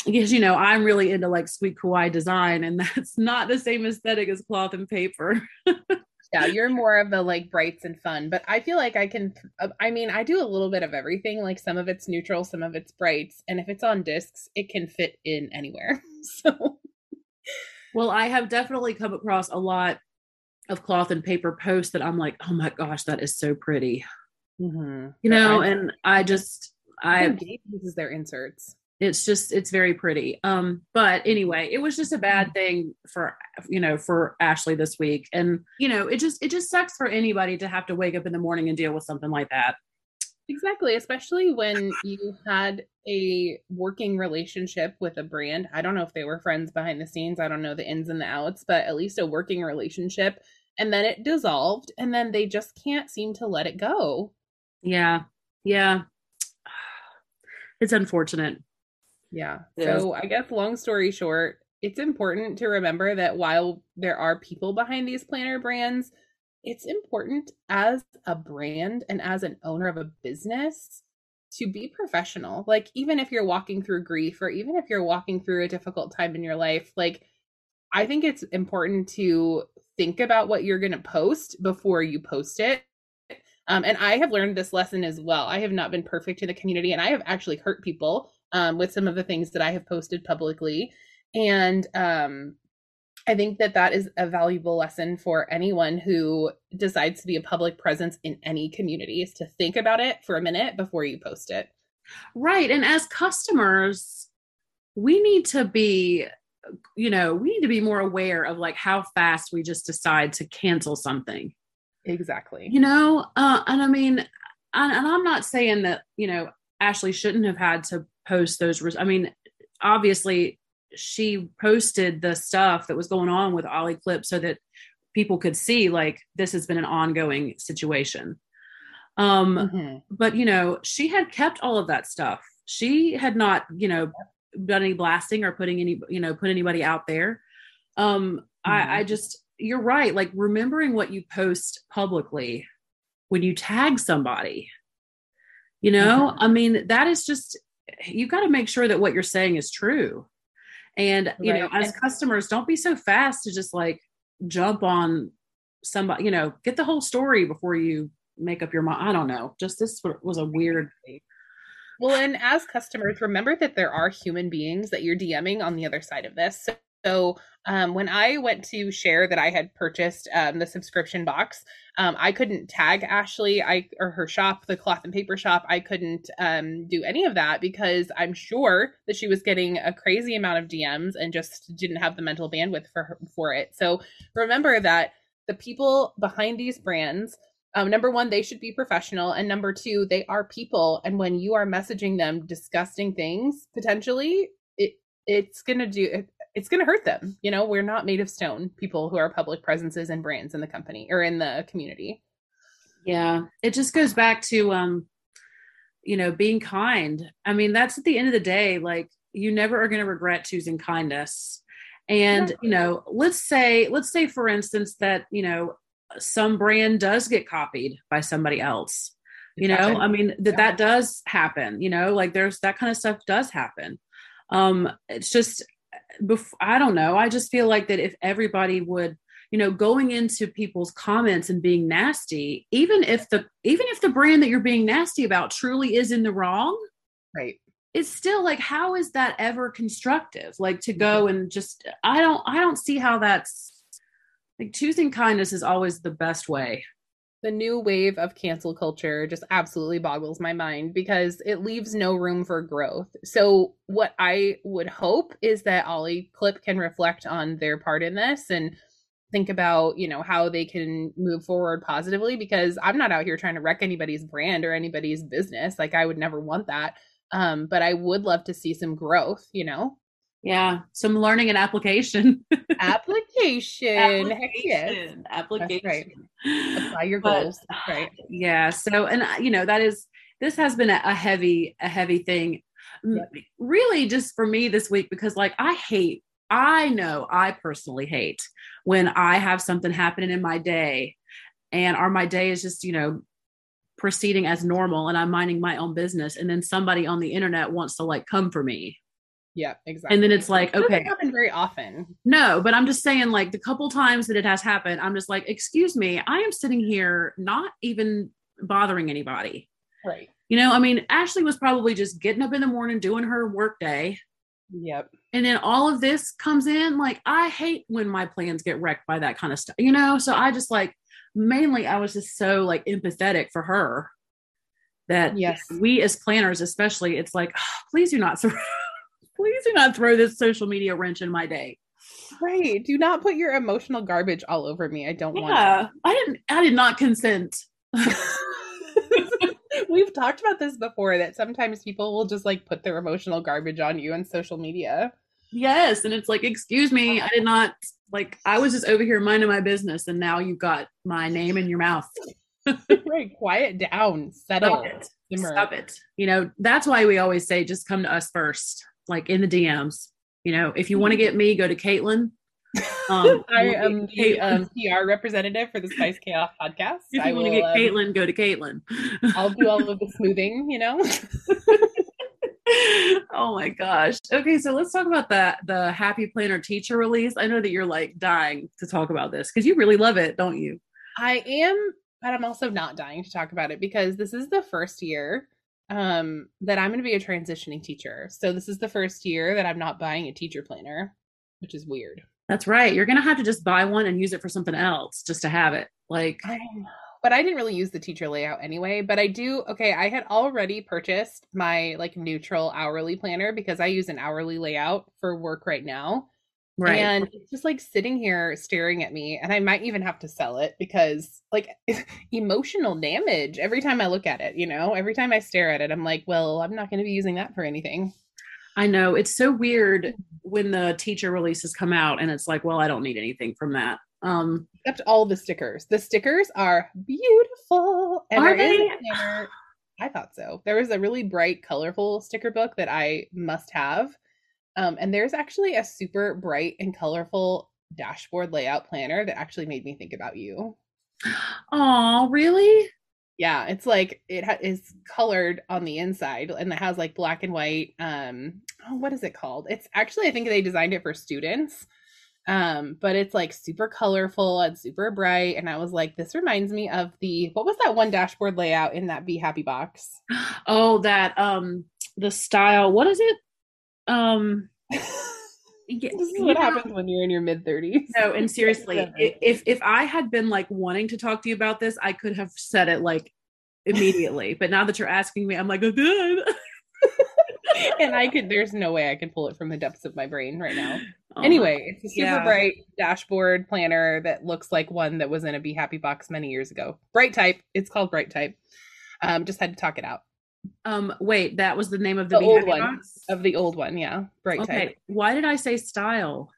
Because you know, I'm really into like sweet kawaii design, and that's not the same aesthetic as cloth and paper.
yeah, you're more of the like brights and fun, but I feel like I can. Uh, I mean, I do a little bit of everything. Like some of it's neutral, some of it's brights, and if it's on discs, it can fit in anywhere. So,
well, I have definitely come across a lot of cloth and paper posts that I'm like, oh my gosh, that is so pretty. Mm-hmm. You know, and I just I
uses their inserts
it's just it's very pretty. Um but anyway it was just a bad mm. thing for you know for ashley this week. And you know it just it just sucks for anybody to have to wake up in the morning and deal with something like that.
Exactly especially when you had a working relationship with a brand. I don't know if they were friends behind the scenes. I don't know the ins and the outs but at least a working relationship. And then it dissolved and then they just can't seem to let it go.
Yeah yeah. It's unfortunate
yeah. So I guess long story short, it's important to remember that while there are people behind these planner brands, it's important as a brand and as an owner of a business to be professional. Like, even if you're walking through grief or even if you're walking through a difficult time in your life, like, I think it's important to think about what you're going to post before you post it. Um, and I have learned this lesson as well. I have not been perfect in the community and I have actually hurt people um, with some of the things that I have posted publicly. And um, I think that that is a valuable lesson for anyone who decides to be a public presence in any community is to think about it for a minute before you post it.
Right. And as customers, we need to be you know we need to be more aware of like how fast we just decide to cancel something
exactly
you know uh and i mean and, and i'm not saying that you know ashley shouldn't have had to post those. Res- I mean, obviously, she posted the stuff that was going on with Ollie Clip so that people could see like this has been an ongoing situation. Um, mm-hmm. but you know, she had kept all of that stuff. She had not, you know, done any blasting or putting any, you know, put anybody out there. Um, mm-hmm. I, I just, you're right. Like remembering what you post publicly when you tag somebody, you know, mm-hmm. I mean, that is just you got to make sure that what you're saying is true. And, you right. know, as customers, don't be so fast to just like jump on somebody, you know, get the whole story before you make up your mind. I don't know. Just this was a weird. Thing.
Well, and as customers, remember that there are human beings that you're DMing on the other side of this. So um, when I went to share that I had purchased um, the subscription box, um, I couldn't tag Ashley, I or her shop, the cloth and paper shop. I couldn't um, do any of that because I'm sure that she was getting a crazy amount of DMs and just didn't have the mental bandwidth for her, for it. So remember that the people behind these brands. Um, number one, they should be professional, and number two, they are people. And when you are messaging them disgusting things, potentially, it it's gonna do it's going to hurt them. You know, we're not made of stone, people who are public presences and brands in the company or in the community.
Yeah. It just goes back to, um, you know, being kind. I mean, that's at the end of the day, like you never are going to regret choosing kindness. And, you know, let's say, let's say, for instance, that, you know, some brand does get copied by somebody else. You know, I mean, that that does happen, you know, like there's that kind of stuff does happen. Um, it's just before, I don't know. I just feel like that if everybody would, you know, going into people's comments and being nasty, even if the even if the brand that you're being nasty about truly is in the wrong,
right?
It's still like, how is that ever constructive? Like to go mm-hmm. and just, I don't, I don't see how that's like choosing kindness is always the best way
the new wave of cancel culture just absolutely boggles my mind because it leaves no room for growth. So, what I would hope is that Ollie Clip can reflect on their part in this and think about, you know, how they can move forward positively because I'm not out here trying to wreck anybody's brand or anybody's business. Like, I would never want that. Um, but I would love to see some growth, you know?
Yeah, some learning and application.
application.
application. Application.
Right. Apply your goals. But, right.
Yeah. So, and uh, you know, that is this has been a, a heavy, a heavy thing. Yep. Really, just for me this week because, like, I hate. I know I personally hate when I have something happening in my day, and or my day is just you know proceeding as normal, and I'm minding my own business, and then somebody on the internet wants to like come for me
Yeah, exactly.
And then it's like,
it
okay,
happen very often.
No, but I'm just saying, like the couple times that it has happened, I'm just like, excuse me, I am sitting here not even bothering anybody.
Right.
You know, I mean, Ashley was probably just getting up in the morning doing her work day.
Yep.
And then all of this comes in. Like, I hate when my plans get wrecked by that kind of stuff, you know? So I just like, mainly, I was just so like empathetic for her that
yes,
we as planners, especially, it's like, oh, please do not throw, please do not throw this social media wrench in my day.
Right. Do not put your emotional garbage all over me. I don't
yeah,
want
it. I didn't, I did not consent.
We've talked about this before that sometimes people will just like put their emotional garbage on you on social media.
Yes. And it's like, excuse me, I did not like I was just over here minding my business and now you've got my name in your mouth.
right. Quiet down. Settle.
Stop it. Stop it. You know, that's why we always say just come to us first, like in the DMs. You know, if you want to get me, go to Caitlin.
Um, I am the um, PR representative for the Spice Chaos podcast.
If you want to get um, Caitlin, go to Caitlin.
I'll do all of the smoothing, you know.
oh my gosh. Okay, so let's talk about that the Happy Planner teacher release. I know that you're like dying to talk about this because you really love it, don't you?
I am, but I'm also not dying to talk about it because this is the first year um that I'm going to be a transitioning teacher. So this is the first year that I'm not buying a teacher planner, which is weird.
That's right. You're going to have to just buy one and use it for something else just to have it. Like,
I but I didn't really use the teacher layout anyway. But I do. Okay, I had already purchased my like neutral hourly planner because I use an hourly layout for work right now. Right. And it's just like sitting here staring at me, and I might even have to sell it because, like, emotional damage every time I look at it, you know, every time I stare at it, I'm like, well, I'm not going to be using that for anything.
I know it's so weird when the teacher releases come out and it's like, well, I don't need anything from that. Um,
except all the stickers. The stickers are beautiful.
And are they?
I thought so. There was a really bright, colorful sticker book that I must have. Um, and there's actually a super bright and colorful dashboard layout planner that actually made me think about you.
Oh, really?
Yeah, it's like it ha- is colored on the inside and it has like black and white. Um, oh, what is it called? It's actually I think they designed it for students. Um, but it's like super colorful and super bright. And I was like, this reminds me of the what was that one dashboard layout in that Be Happy box?
Oh, that um the style. What is it? Um
Yeah, this is what happens when you're in your mid 30s.
No, and seriously, if if I had been like wanting to talk to you about this, I could have said it like immediately. but now that you're asking me, I'm like, oh, good.
and I could. There's no way I can pull it from the depths of my brain right now. Oh, anyway, it's a super yeah. bright dashboard planner that looks like one that was in a Be Happy box many years ago. Bright type. It's called Bright type. Um, just had to talk it out.
Um, wait, that was the name of the,
the old one box? of the old one. Yeah,
bright okay. Type. Why did I say style?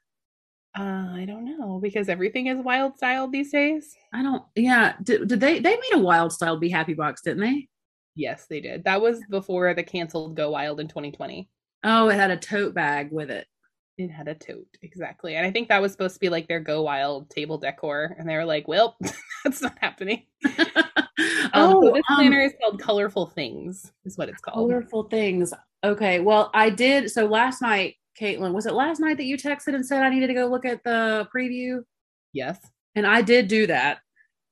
Uh, I don't know because everything is wild style these days.
I don't. Yeah, did, did they? They made a wild style Be Happy box, didn't they?
Yes, they did. That was before the canceled Go Wild in 2020.
Oh, it had a tote bag with it.
It had a tote, exactly. And I think that was supposed to be like their Go Wild table decor. And they were like, well, that's not happening. Um, oh, so this planner um, is called Colorful Things, is what it's called.
Colorful Things. Okay. Well, I did. So last night, Caitlin, was it last night that you texted and said I needed to go look at the preview?
Yes.
And I did do that.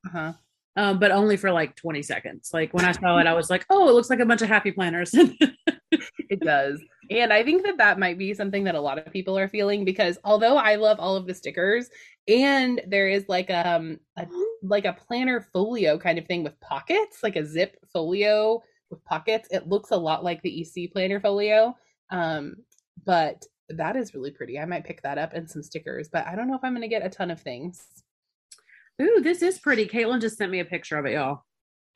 Uh huh.
Um, but only for like 20 seconds. Like when I saw it, I was like, oh, it looks like a bunch of happy planners.
it does. And I think that that might be something that a lot of people are feeling because although I love all of the stickers and there is like um a like a planner folio kind of thing with pockets, like a zip folio with pockets. It looks a lot like the EC planner folio. Um, but that is really pretty. I might pick that up and some stickers, but I don't know if I'm going to get a ton of things.
Ooh, this is pretty. Caitlin just sent me a picture of it, y'all.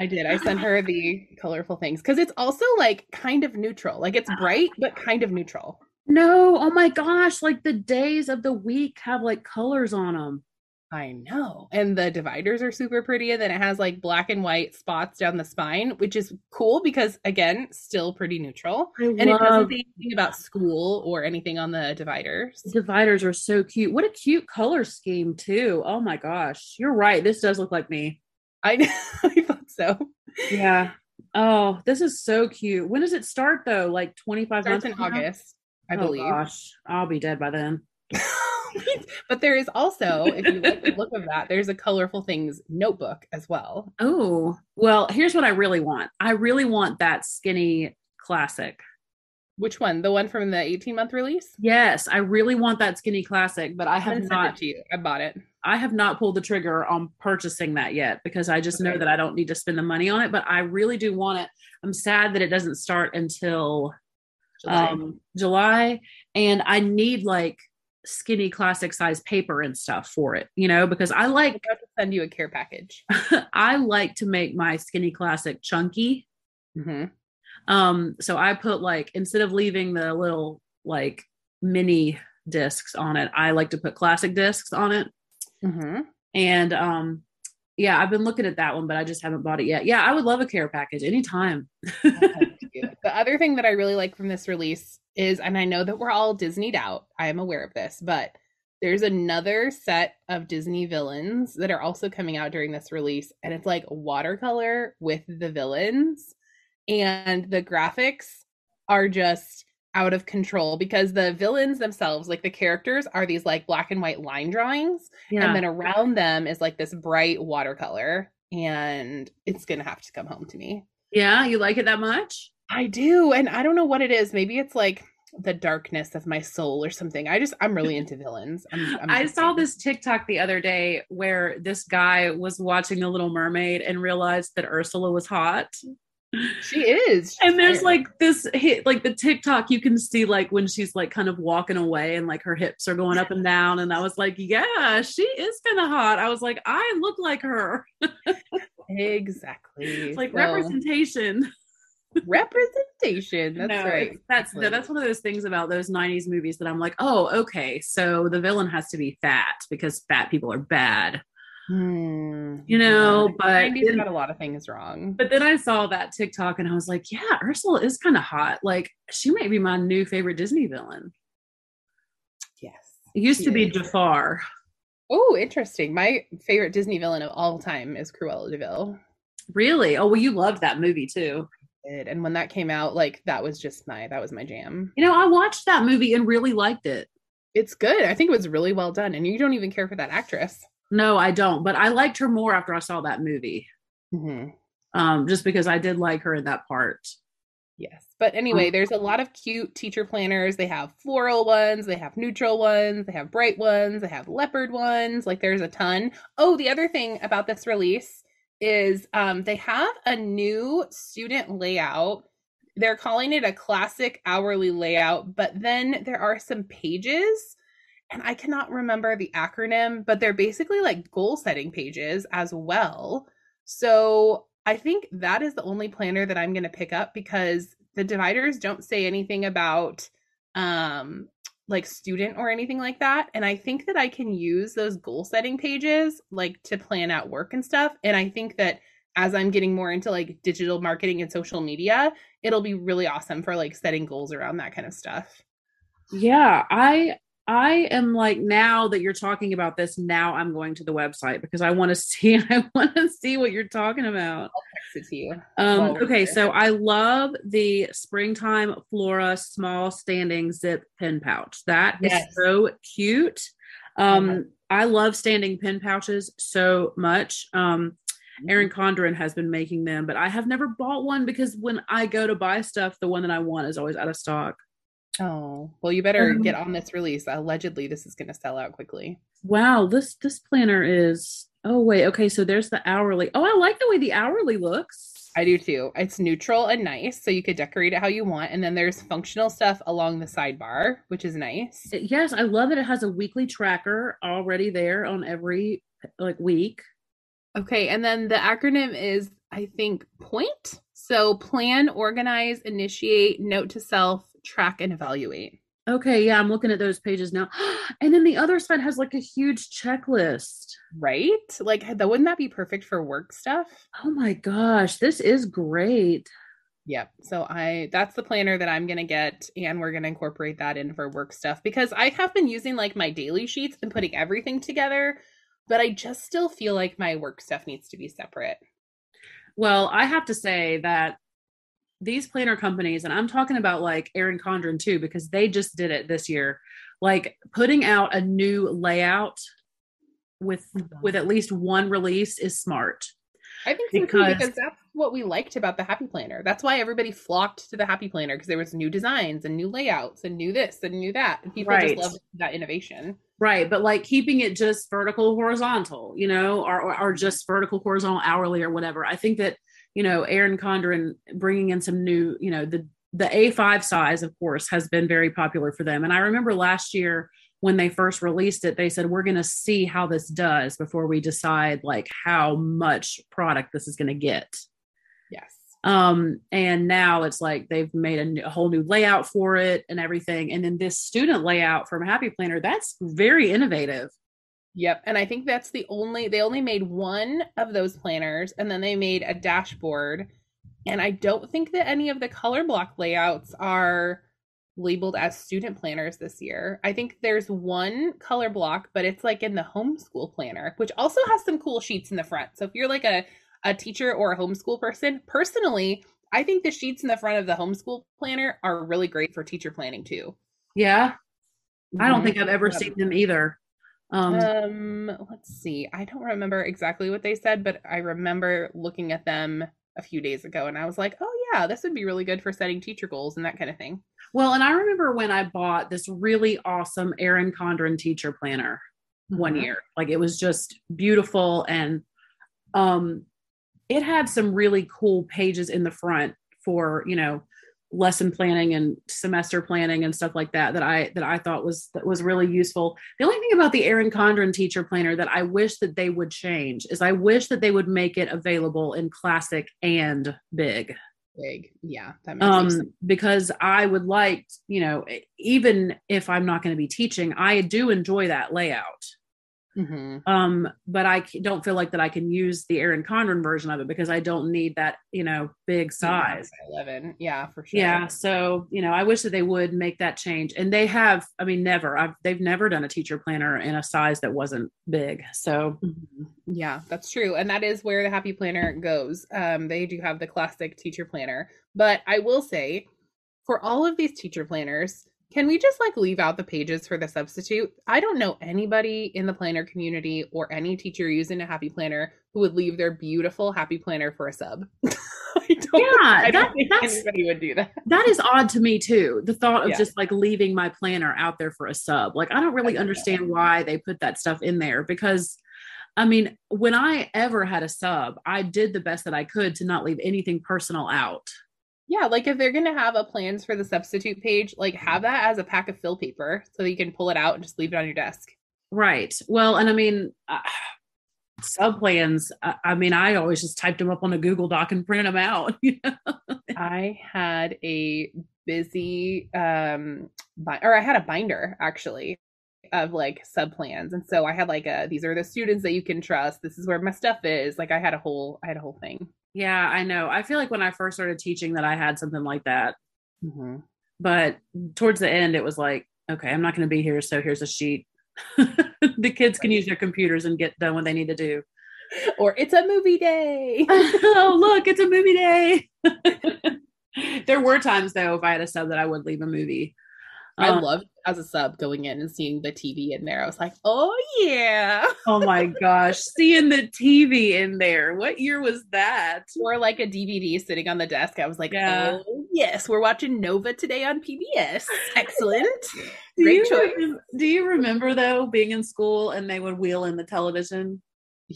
I did. I sent her the colorful things because it's also like kind of neutral. Like it's uh-huh. bright, but kind of neutral.
No, oh my gosh, like the days of the week have like colors on them.
I know. And the dividers are super pretty. And then it has like black and white spots down the spine, which is cool because, again, still pretty neutral. I and love... it doesn't say anything about school or anything on the dividers.
The dividers are so cute. What a cute color scheme, too. Oh my gosh. You're right. This does look like me.
I, I so.
Yeah. Oh, this is so cute. When does it start, though? Like 25
months? in August. I oh, believe. Gosh,
I'll be dead by then.
but there is also, if you like the look of that, there's a colorful things notebook as well.
Oh, well, here's what I really want. I really want that skinny classic.
Which one? The one from the 18 month release?
Yes, I really want that skinny classic, but I have not.
to you. I bought it.
I have not pulled the trigger on purchasing that yet because I just know that I don't need to spend the money on it. But I really do want it. I'm sad that it doesn't start until July. Um, July, and I need like skinny classic size paper and stuff for it, you know, because I like
to send you a care package.
I like to make my skinny classic chunky. Mm-hmm. Um, so I put like instead of leaving the little like mini discs on it, I like to put classic discs on it. Mm-hmm. And um, yeah, I've been looking at that one, but I just haven't bought it yet. Yeah, I would love a care package anytime.
the other thing that I really like from this release is, and I know that we're all Disneyed out, I am aware of this, but there's another set of Disney villains that are also coming out during this release, and it's like watercolor with the villains, and the graphics are just out of control because the villains themselves, like the characters, are these like black and white line drawings. Yeah. And then around them is like this bright watercolor. And it's going to have to come home to me.
Yeah. You like it that much?
I do. And I don't know what it is. Maybe it's like the darkness of my soul or something. I just, I'm really into villains. I'm,
I'm i saw this TikTok the other day where this guy was watching The Little Mermaid and realized that Ursula was hot.
She is. She's
and there's like this hit, like the TikTok, you can see like when she's like kind of walking away and like her hips are going up and down. And I was like, yeah, she is kind of hot. I was like, I look like her.
exactly.
like so, representation.
representation. That's no, right.
That's no, that's one of those things about those 90s movies that I'm like, oh, okay. So the villain has to be fat because fat people are bad. Hmm. You know, yeah. but
then, got a lot of things wrong.
But then I saw that TikTok and I was like, yeah, Ursula is kind of hot. Like she might be my new favorite Disney villain.
Yes.
It used to is. be Jafar.
Oh, interesting. My favorite Disney villain of all time is Cruella de Vil.
Really? Oh, well, you loved that movie too.
And when that came out, like that was just my that was my jam.
You know, I watched that movie and really liked it.
It's good. I think it was really well done. And you don't even care for that actress.
No, I don't. But I liked her more after I saw that movie. Mm-hmm. Um, just because I did like her in that part.
Yes. But anyway, um, there's a lot of cute teacher planners. They have floral ones, they have neutral ones, they have bright ones, they have leopard ones. Like there's a ton. Oh, the other thing about this release is um, they have a new student layout. They're calling it a classic hourly layout, but then there are some pages and I cannot remember the acronym, but they're basically like goal setting pages as well. So I think that is the only planner that I'm going to pick up because the dividers don't say anything about um like student or anything like that. And i think that i can use those goal setting pages like to plan out work and stuff. And i think that as i'm getting more into like digital marketing and social media it'll be really awesome for like setting goals around that kind of stuff.
Yeah i I am like now that you're talking about this, now I'm going to the website because I want to see I want to see what you're talking about.
I'll text it to you.
Um, okay, so I love the springtime Flora small standing zip pen pouch. That yes. is so cute. Um, mm-hmm. I love standing pen pouches so much. Um, Erin mm-hmm. Condren has been making them, but I have never bought one because when I go to buy stuff, the one that I want is always out of stock.
Oh, well, you better um, get on this release. Allegedly, this is going to sell out quickly.
Wow, this this planner is. Oh wait, okay. So there's the hourly. Oh, I like the way the hourly looks.
I do too. It's neutral and nice, so you could decorate it how you want. And then there's functional stuff along the sidebar, which is nice.
Yes, I love that it has a weekly tracker already there on every like week.
Okay, and then the acronym is I think point. So plan, organize, initiate, note to self, track and evaluate.
Okay, yeah, I'm looking at those pages now. And then the other side has like a huge checklist.
Right? Like that wouldn't that be perfect for work stuff?
Oh my gosh, this is great.
Yep. So I that's the planner that I'm going to get and we're going to incorporate that in for work stuff because I have been using like my daily sheets and putting everything together, but I just still feel like my work stuff needs to be separate.
Well, I have to say that these planner companies, and I'm talking about like Erin Condren too, because they just did it this year, like putting out a new layout with mm-hmm. with at least one release is smart.
I think because, because that's what we liked about the Happy Planner. That's why everybody flocked to the Happy Planner because there was new designs and new layouts and new this and new that, and people right. just loved that innovation.
Right, but like keeping it just vertical, horizontal, you know, or or just vertical, horizontal, hourly, or whatever. I think that you know, Erin Condren bringing in some new, you know, the the A5 size, of course, has been very popular for them. And I remember last year when they first released it, they said, we're going to see how this does before we decide like how much product this is going to get.
Yes.
Um, and now it's like they've made a, new, a, whole new layout for it and everything. And then this student layout from Happy Planner, that's very innovative.
Yep. And I think that's the only, they only made one of those planners and then they made a dashboard. And I don't think that any of the color block layouts are labeled as student planners this year. I think there's one color block, but it's like in the homeschool planner, which also has some cool sheets in the front. So if you're like a, a teacher or a homeschool person, personally, I think the sheets in the front of the homeschool planner are really great for teacher planning too.
Yeah. I don't mm-hmm. think I've ever seen them either.
Um, um, let's see. I don't remember exactly what they said, but I remember looking at them a few days ago and I was like, "Oh yeah, this would be really good for setting teacher goals and that kind of thing."
Well, and I remember when I bought this really awesome Erin Condren teacher planner mm-hmm. one year. Like it was just beautiful and um it had some really cool pages in the front for, you know, lesson planning and semester planning and stuff like that that I that I thought was that was really useful. The only thing about the Erin Condren teacher planner that I wish that they would change is I wish that they would make it available in classic and big.
Big, yeah,
um, because I would like, you know, even if I'm not going to be teaching, I do enjoy that layout. Mm-hmm. Um, but I don't feel like that I can use the Erin Condren version of it because I don't need that, you know, big size.
Eleven, yeah, for sure.
Yeah, so you know, I wish that they would make that change, and they have. I mean, never. I've they've never done a teacher planner in a size that wasn't big. So
mm-hmm. yeah, that's true, and that is where the Happy Planner goes. Um, they do have the classic teacher planner, but I will say, for all of these teacher planners can we just like leave out the pages for the substitute? I don't know anybody in the planner community or any teacher using a happy planner who would leave their beautiful happy planner for a sub.
I don't, yeah, I don't that, think anybody would do that. That is odd to me too. The thought of yeah. just like leaving my planner out there for a sub. Like I don't really understand why they put that stuff in there because I mean, when I ever had a sub, I did the best that I could to not leave anything personal out.
Yeah, like if they're gonna have a plans for the substitute page, like have that as a pack of fill paper so you can pull it out and just leave it on your desk.
Right. Well, and I mean, uh, sub plans. Uh, I mean, I always just typed them up on a Google Doc and printed them out. You know?
I had a busy, um, bi- or I had a binder actually of like sub plans, and so I had like a these are the students that you can trust. This is where my stuff is. Like I had a whole, I had a whole thing.
Yeah, I know. I feel like when I first started teaching that I had something like that. Mm-hmm. But towards the end, it was like, okay, I'm not going to be here. So here's a sheet. the kids can use their computers and get done what they need to do.
Or it's a movie day.
oh, look, it's a movie day. there were times, though, if I had a sub that I would leave a movie.
I um, loved as a sub going in and seeing the TV in there. I was like, oh yeah.
oh my gosh. Seeing the TV in there. What year was that?
Or like a DVD sitting on the desk. I was like, yeah. oh yes, we're watching Nova today on PBS. Excellent. Great choice.
do you remember though being in school and they would wheel in the television?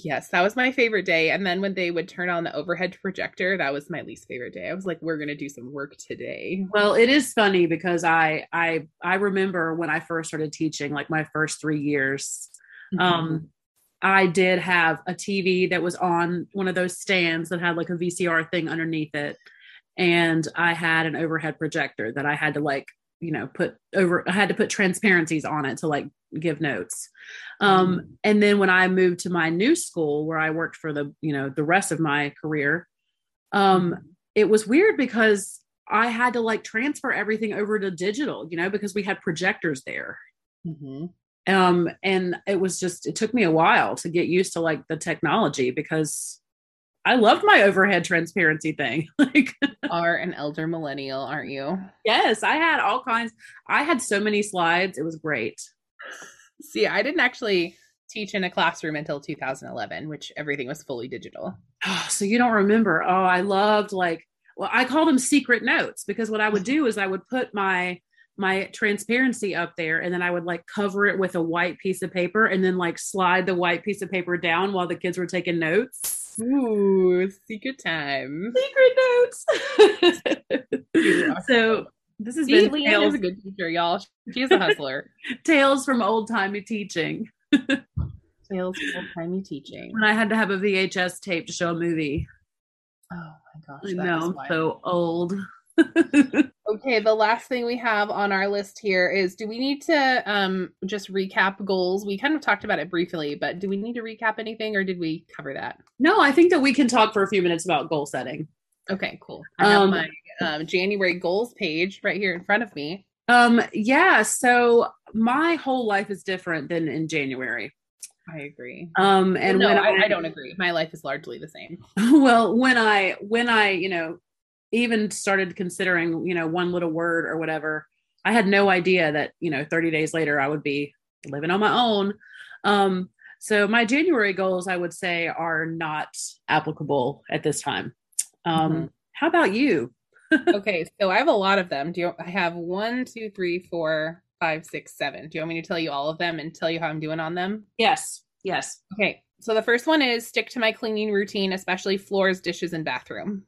Yes, that was my favorite day. And then when they would turn on the overhead projector, that was my least favorite day. I was like, we're gonna do some work today.
Well, it is funny because I I I remember when I first started teaching, like my first three years. Mm-hmm. Um I did have a TV that was on one of those stands that had like a VCR thing underneath it. And I had an overhead projector that I had to like you know put over i had to put transparencies on it to like give notes um mm-hmm. and then when i moved to my new school where i worked for the you know the rest of my career um mm-hmm. it was weird because i had to like transfer everything over to digital you know because we had projectors there mm-hmm. um and it was just it took me a while to get used to like the technology because I loved my overhead transparency thing. like
are an elder millennial, aren't you?
Yes, I had all kinds. I had so many slides. It was great.
See, I didn't actually teach in a classroom until 2011, which everything was fully digital.
Oh, so you don't remember. Oh, I loved like well, I called them secret notes because what I would do is I would put my my transparency up there and then I would like cover it with a white piece of paper and then like slide the white piece of paper down while the kids were taking notes.
Ooh, secret time.
Secret notes. so this has been
Leanne is a good teacher, y'all. She's a hustler.
Tales from old timey teaching.
Tales from old timey teaching.
When I had to have a VHS tape to show a movie.
Oh my gosh.
I know, so old.
okay, the last thing we have on our list here is do we need to um just recap goals? We kind of talked about it briefly, but do we need to recap anything or did we cover that?
No, I think that we can talk for a few minutes about goal setting.
Okay, cool. I have um, my um, January goals page right here in front of me.
Um, yeah, so my whole life is different than in January.
I agree.
Um, and
no, when I, I, don't agree. My life is largely the same.
Well, when I when I you know even started considering you know one little word or whatever, I had no idea that you know 30 days later I would be living on my own. Um, so my January goals, I would say, are not applicable at this time. Um, mm-hmm. How about you?
okay, so I have a lot of them. Do you? I have one, two, three, four, five, six, seven. Do you want me to tell you all of them and tell you how I'm doing on them?
Yes. Yes.
Okay. So the first one is stick to my cleaning routine, especially floors, dishes, and bathroom.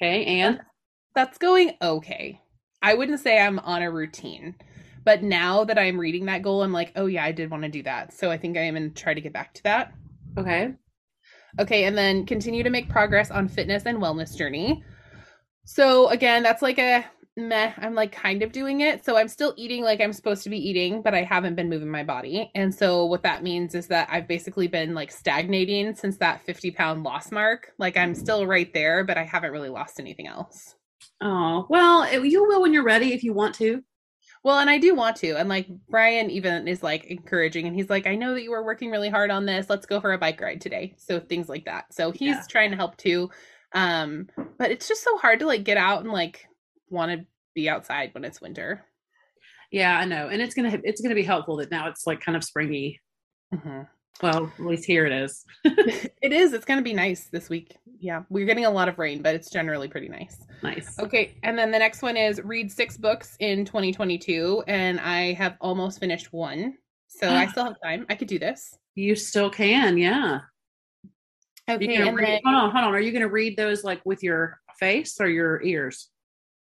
Okay. And
that's going okay. I wouldn't say I'm on a routine, but now that I'm reading that goal, I'm like, oh yeah, I did want to do that. So I think I am going to try to get back to that.
Okay.
Okay. And then continue to make progress on fitness and wellness journey. So again, that's like a meh, I'm like kind of doing it. So I'm still eating like I'm supposed to be eating, but I haven't been moving my body. And so what that means is that I've basically been like stagnating since that 50 pound loss mark. Like I'm still right there, but I haven't really lost anything else.
Oh, well, it, you will when you're ready if you want to.
Well, and I do want to. And like Brian even is like encouraging and he's like, I know that you were working really hard on this. Let's go for a bike ride today. So things like that. So he's yeah. trying to help too. Um, but it's just so hard to like get out and like want to be outside when it's winter.
Yeah, I know, and it's gonna it's gonna be helpful that now it's like kind of springy. Mm-hmm. Well, at least here it is.
it is. It's gonna be nice this week. Yeah, we're getting a lot of rain, but it's generally pretty nice.
Nice.
Okay, and then the next one is read six books in 2022, and I have almost finished one, so I still have time. I could do this.
You still can, yeah. Okay, and read, then, hold on, hold on. Are you going to read those like with your face or your ears?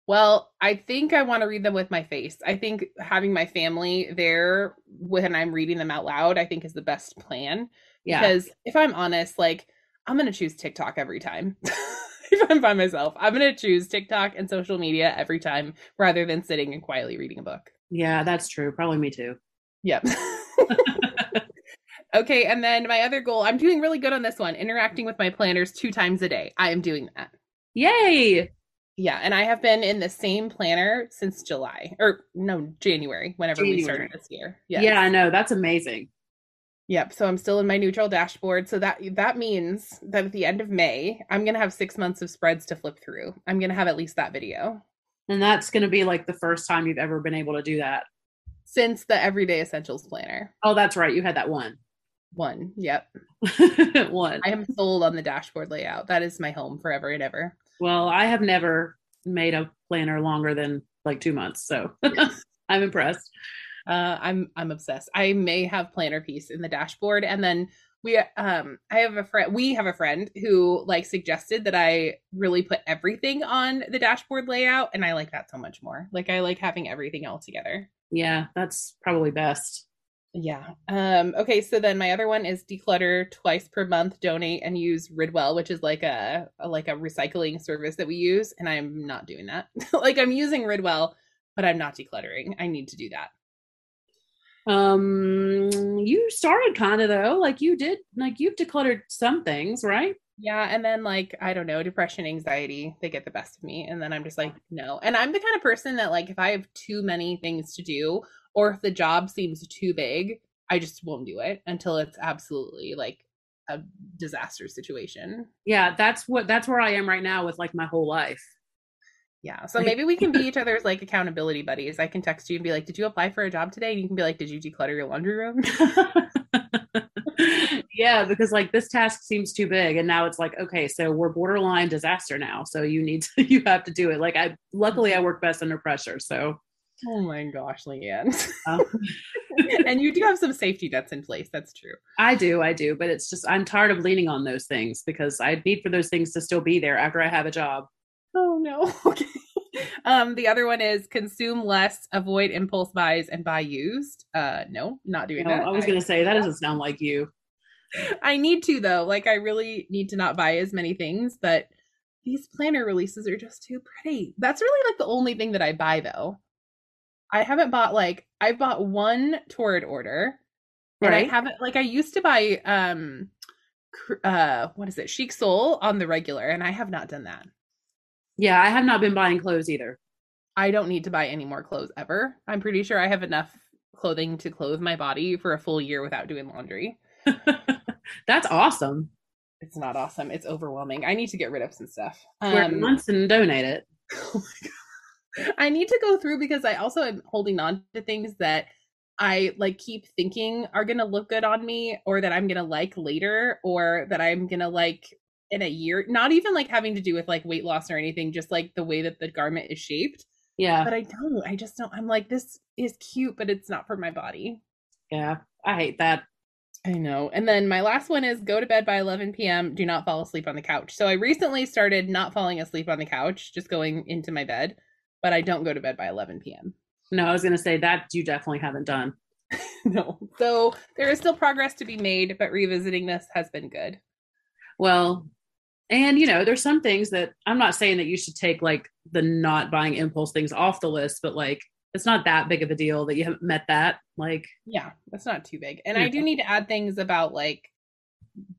Well, I think I want to read them with my face. I think having my family there when I'm reading them out loud, I think is the best plan. Yeah. Because if I'm honest, like I'm going to choose TikTok every time. if I'm by myself, I'm going to choose TikTok and social media every time rather than sitting and quietly reading a book.
Yeah, that's true. Probably me too.
Yep. okay, and then my other goal, I'm doing really good on this one, interacting with my planners two times a day. I am doing that.
Yay!
Yeah, and I have been in the same planner since July or no January, whenever January. we started this year.
Yes. Yeah, I know that's amazing.
Yep. So I'm still in my neutral dashboard. So that that means that at the end of May, I'm gonna have six months of spreads to flip through. I'm gonna have at least that video.
And that's gonna be like the first time you've ever been able to do that
since the Everyday Essentials Planner.
Oh, that's right. You had that one.
One. Yep.
one.
I am sold on the dashboard layout. That is my home forever and ever.
Well, I have never made a planner longer than like two months, so I'm impressed.
Uh, I'm I'm obsessed. I may have planner piece in the dashboard, and then we um I have a friend. We have a friend who like suggested that I really put everything on the dashboard layout, and I like that so much more. Like I like having everything all together.
Yeah, that's probably best.
Yeah. Um, okay, so then my other one is declutter twice per month, donate and use Ridwell, which is like a, a like a recycling service that we use, and I'm not doing that. like I'm using Ridwell, but I'm not decluttering. I need to do that.
Um you started kind of though. Like you did like you've decluttered some things, right?
Yeah, and then like I don't know, depression, anxiety, they get the best of me and then I'm just like no. And I'm the kind of person that like if I have too many things to do or if the job seems too big, I just won't do it until it's absolutely like a disaster situation.
Yeah, that's what that's where I am right now with like my whole life.
Yeah. So maybe we can be each other's like accountability buddies. I can text you and be like, "Did you apply for a job today?" And you can be like, "Did you declutter your laundry room?"
yeah, because like this task seems too big and now it's like, okay, so we're borderline disaster now. So you need to you have to do it. Like I luckily I mm-hmm. work best under pressure. So
Oh my gosh, Leanne. Um, and you do have some safety nets in place. That's true.
I do, I do, but it's just I'm tired of leaning on those things because I need for those things to still be there after I have a job.
Oh no. Okay. Um, the other one is consume less, avoid impulse buys, and buy used. Uh, no, not doing no, that.
I was gonna say that doesn't sound like you.
I need to though. Like I really need to not buy as many things, but these planner releases are just too pretty. That's really like the only thing that I buy though. I haven't bought like I've bought one Torrid order. Right. And I haven't like I used to buy um uh what is it chic soul on the regular and I have not done that.
Yeah, I have not been buying clothes either.
I don't need to buy any more clothes ever. I'm pretty sure I have enough clothing to clothe my body for a full year without doing laundry.
That's awesome.
It's not awesome. It's overwhelming. I need to get rid of some stuff.
Wear um, months and donate it.
Oh my god. I need to go through because I also am holding on to things that I like keep thinking are going to look good on me or that I'm going to like later or that I'm going to like in a year. Not even like having to do with like weight loss or anything, just like the way that the garment is shaped.
Yeah.
But I don't. I just don't. I'm like, this is cute, but it's not for my body.
Yeah. I hate that.
I know. And then my last one is go to bed by 11 p.m. Do not fall asleep on the couch. So I recently started not falling asleep on the couch, just going into my bed but I don't go to bed by 11 p.m.
No, I was going to say that you definitely haven't done.
no. So there is still progress to be made, but revisiting this has been good.
Well, and you know, there's some things that I'm not saying that you should take like the not buying impulse things off the list, but like it's not that big of a deal that you haven't met that. Like,
yeah, that's not too big. And yeah. I do need to add things about like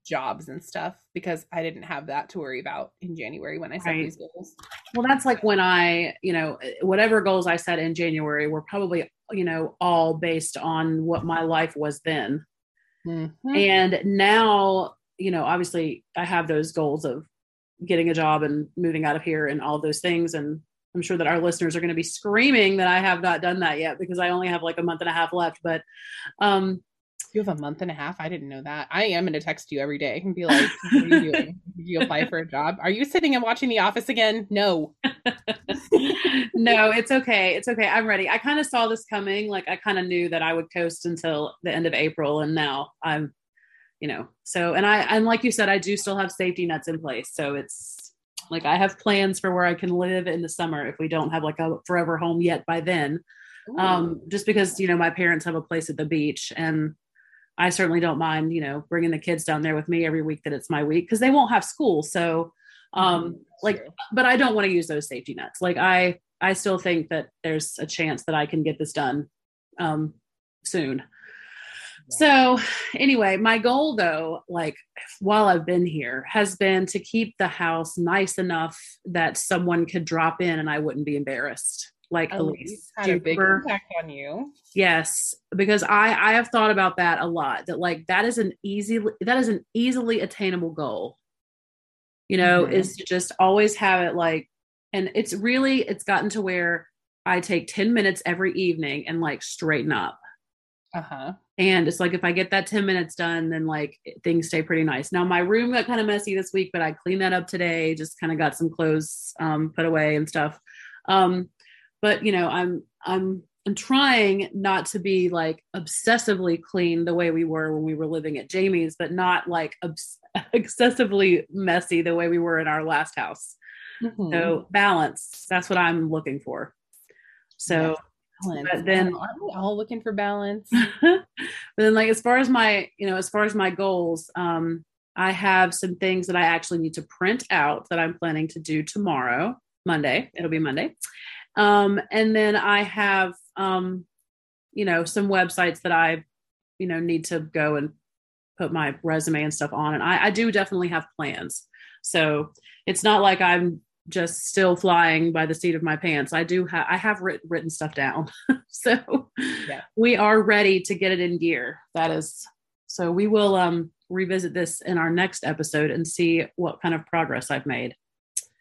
jobs and stuff because I didn't have that to worry about in January when I set right. these goals.
Well, that's like when I, you know, whatever goals I set in January were probably, you know, all based on what my life was then. Mm-hmm. And now, you know, obviously I have those goals of getting a job and moving out of here and all those things. And I'm sure that our listeners are going to be screaming that I have not done that yet because I only have like a month and a half left. But um,
you have a month and a half? I didn't know that. I am going to text you every day and be like, what are you doing? Did you apply for a job? Are you sitting and watching The Office again? No.
no, it's okay. It's okay. I'm ready. I kind of saw this coming. Like, I kind of knew that I would coast until the end of April. And now I'm, you know, so, and I, and like you said, I do still have safety nets in place. So it's like I have plans for where I can live in the summer if we don't have like a forever home yet by then. Ooh. Um, just because, you know, my parents have a place at the beach and I certainly don't mind, you know, bringing the kids down there with me every week that it's my week because they won't have school. So, um, mm-hmm. like, but I don't want to use those safety nets. Like, I, I still think that there's a chance that I can get this done, um, soon. So, anyway, my goal though, like while I've been here, has been to keep the house nice enough that someone could drop in and I wouldn't be embarrassed like Elyse.
Had a big impact on you.
Yes, because I I have thought about that a lot. That like that is an easy that is an easily attainable goal. You know, mm-hmm. is to just always have it like, and it's really it's gotten to where I take ten minutes every evening and like straighten up.
Uh huh.
And it's like if I get that 10 minutes done, then like things stay pretty nice. Now my room got kind of messy this week, but I cleaned that up today, just kind of got some clothes um, put away and stuff. Um, but you know i'm i'm i'm trying not to be like obsessively clean the way we were when we were living at jamie's but not like obs- excessively messy the way we were in our last house. Mm-hmm. so balance that's what i'm looking for. So
but then aren't we all looking for balance?
But then like as far as my you know as far as my goals um i have some things that i actually need to print out that i'm planning to do tomorrow monday. It'll be monday um, and then I have, um, you know, some websites that I, you know, need to go and put my resume and stuff on. And I, I do definitely have plans. So it's not like I'm just still flying by the seat of my pants. I do have, I have written, written stuff down. so yeah. we are ready to get it in gear. That is, so we will, um, revisit this in our next episode and see what kind of progress I've made.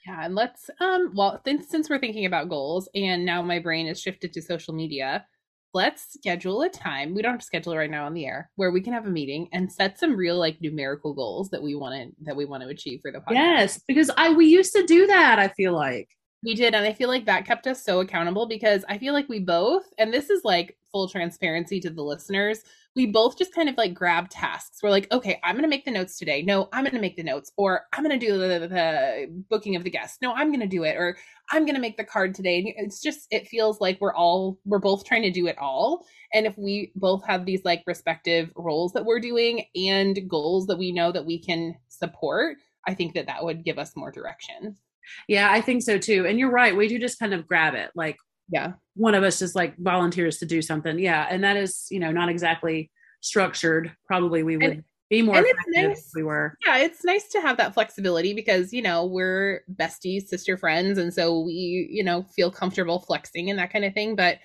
Yeah, and let's um well since since we're thinking about goals and now my brain is shifted to social media, let's schedule a time. We don't have to schedule it right now on the air where we can have a meeting and set some real like numerical goals that we want to that we want to achieve for the podcast.
Yes, because I we used to do that, I feel like.
We did, and I feel like that kept us so accountable because I feel like we both, and this is like full transparency to the listeners, we both just kind of like grab tasks. We're like, okay, I'm going to make the notes today. No, I'm going to make the notes, or I'm going to do the, the, booking of the guest. No, I'm going to do it, or I'm going to make the card today. And it's just, it feels like we're all, we're both trying to do it all. And if we both have these like respective roles that we're doing and goals that we know that we can support, I think that that would give us more direction.
Yeah, I think so too. And you're right. We do just kind of grab it. Like,
yeah,
one of us just like volunteers to do something. Yeah. And that is, you know, not exactly structured. Probably we would and, be more effective nice, we were.
Yeah, it's nice to have that flexibility because, you know, we're besties, sister friends. And so we, you know, feel comfortable flexing and that kind of thing. But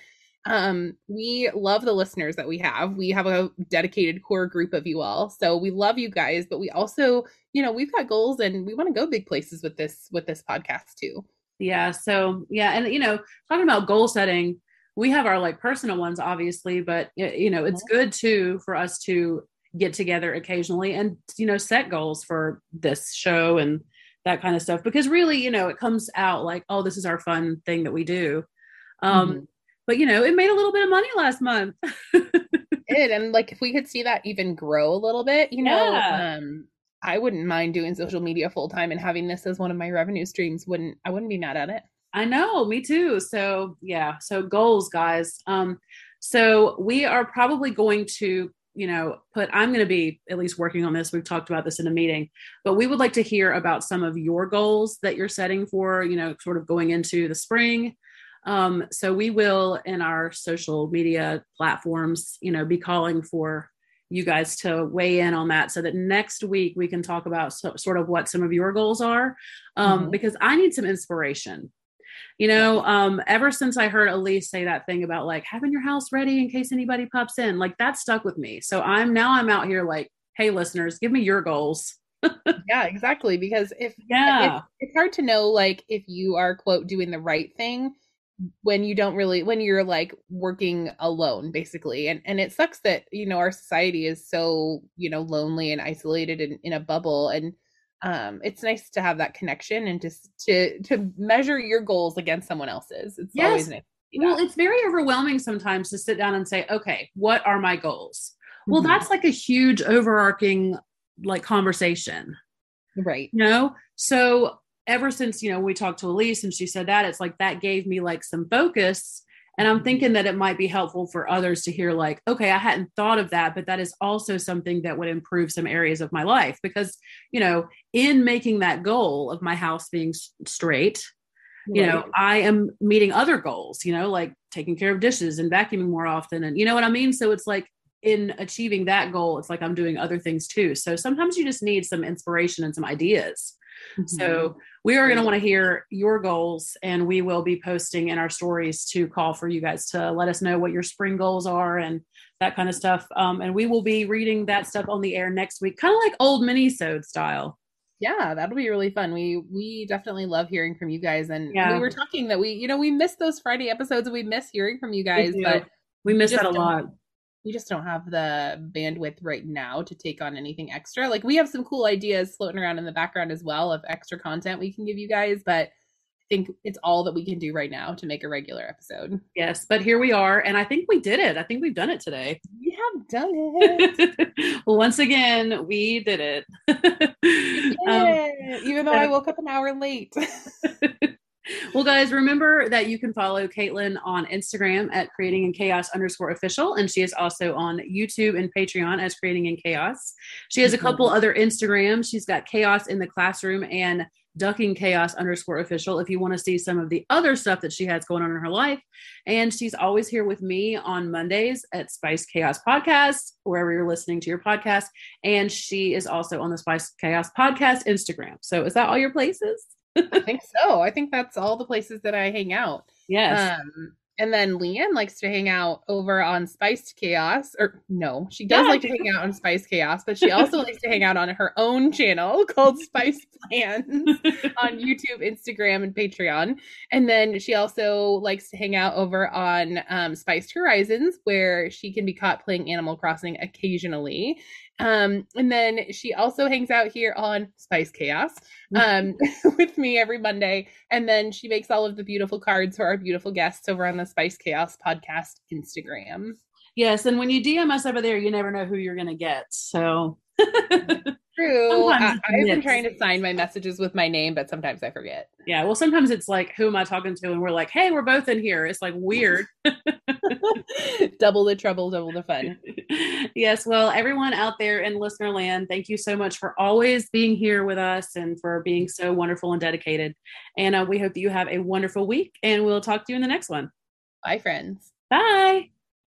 um we love the listeners that we have we have a dedicated core group of you all so we love you guys but we also you know we've got goals and we want to go big places with this with this podcast too
yeah so yeah and you know talking about goal setting we have our like personal ones obviously but you know it's good too for us to get together occasionally and you know set goals for this show and that kind of stuff because really you know it comes out like oh this is our fun thing that we do um mm-hmm but you know, it made a little bit of money last month.
it and like if we could see that even grow a little bit, you know, yeah. um I wouldn't mind doing social media full time and having this as one of my revenue streams. Wouldn't I wouldn't be mad at it.
I know, me too. So yeah, so goals, guys. Um, so we are probably going to, you know, put I'm going to be at least working on this. We've talked about this in a meeting, but we would like to hear about some of your goals that you're setting for, you know, sort of going into the spring um, so we will in our social media platforms, you know, be calling for you guys to weigh in on that so that next week we can talk about so, sort of what some of your goals are. Um, mm-hmm. because i need some inspiration. You know um, ever since i heard Elyse say that thing about like having your house ready in case anybody pops in like that stuck with me. So i'm now i'm out here like hey listeners give me your goals.
Yeah exactly. Because if yeah. it's, it's hard to know like if you are quote doing the right thing when you don't really when you're like working alone basically and and it sucks that you know our society is so you know lonely and isolated in, in a bubble and um it's nice to have that connection and just to to measure your goals against someone else's. It's yes. always nice
well it's very overwhelming sometimes to sit down and say okay what are my goals? Well mm-hmm. that's like a huge overarching like conversation.
Right.
You know? So ever since you know we talked to Elyse and she said that it's like that gave me like some focus. And i'm mm-hmm. thinking that it might be helpful for others to hear like okay i hadn't thought of that but that is also something that would improve some areas of my life because you know in making that goal of my house being straight you know i am meeting other goals you know like taking care of dishes and vacuuming more often and you know what i mean? So it's like in achieving that goal it's like i'm doing other things too. So sometimes you just need some inspiration and some ideas Mm-hmm. So we are going to want to hear your goals and we will be posting in our stories to call for you guys to let us know what your spring goals are and that kind of stuff. Um, and we will be reading that stuff on the air next week, kind of like old mini-sode style.
Yeah, that'll be really fun. We we definitely love hearing from you guys. And yeah. we were talking that we, you know, we miss those Friday episodes and we miss hearing from you guys, we but
we miss that a lot
we just don't have the bandwidth right now to take on anything extra. Like we have some cool ideas floating around in the background as well of extra content we can give you guys, but I think it's all that we can do right now to make a regular episode.
Yes, but here we are, and I think we did it. I think we've done it today.
We have done it.
Once again, we did it.
did um, it. Even though I woke up an hour late
well, guys, remember that you can follow Caitlin on Instagram at creating in chaos underscore official. And she is also on YouTube and Patreon as creating in chaos. She has a mm-hmm. couple other Instagrams. She's got chaos in the classroom and ducking chaos underscore official if you want to see some of the other stuff that she has going on in her life. And she's always here with me on Mondays at Spice Chaos Podcast, wherever you're listening to your podcast. And she is also on the Spice Chaos Podcast Instagram. So is that all your places?
I think so. I think that's all the places that I hang out.
Yes.
Um, And then Leanne likes to hang out over on Spiced Chaos. Or no, she does yeah. like to hang out on Spiced Chaos, but she also likes to hang out on her own channel called Spiced Plans on YouTube, Instagram, and Patreon. And then she also likes to hang out over on um, Spiced Horizons, where she can be caught playing Animal Crossing occasionally. Um, and then she also hangs out here on Spice Chaos um, with me every Monday. And then she makes all of the beautiful cards for our beautiful guests over on the Spice Chaos podcast Instagram.
Yes. And when you DM us over there, you never know who you're going to get. So.
True. I, have been trying to sign my messages with my name, but sometimes I forget.
Yeah. Well, sometimes it's like, who am I talking to? And we're like, hey, we're both in here. It's like weird.
double the trouble, double the fun.
yes. Well, everyone out there in listener land, thank you so much for always being here with us and for being so wonderful and dedicated. And uh, we hope that you have a wonderful week, and we'll talk to you in the next one.
Bye, friends.
Bye.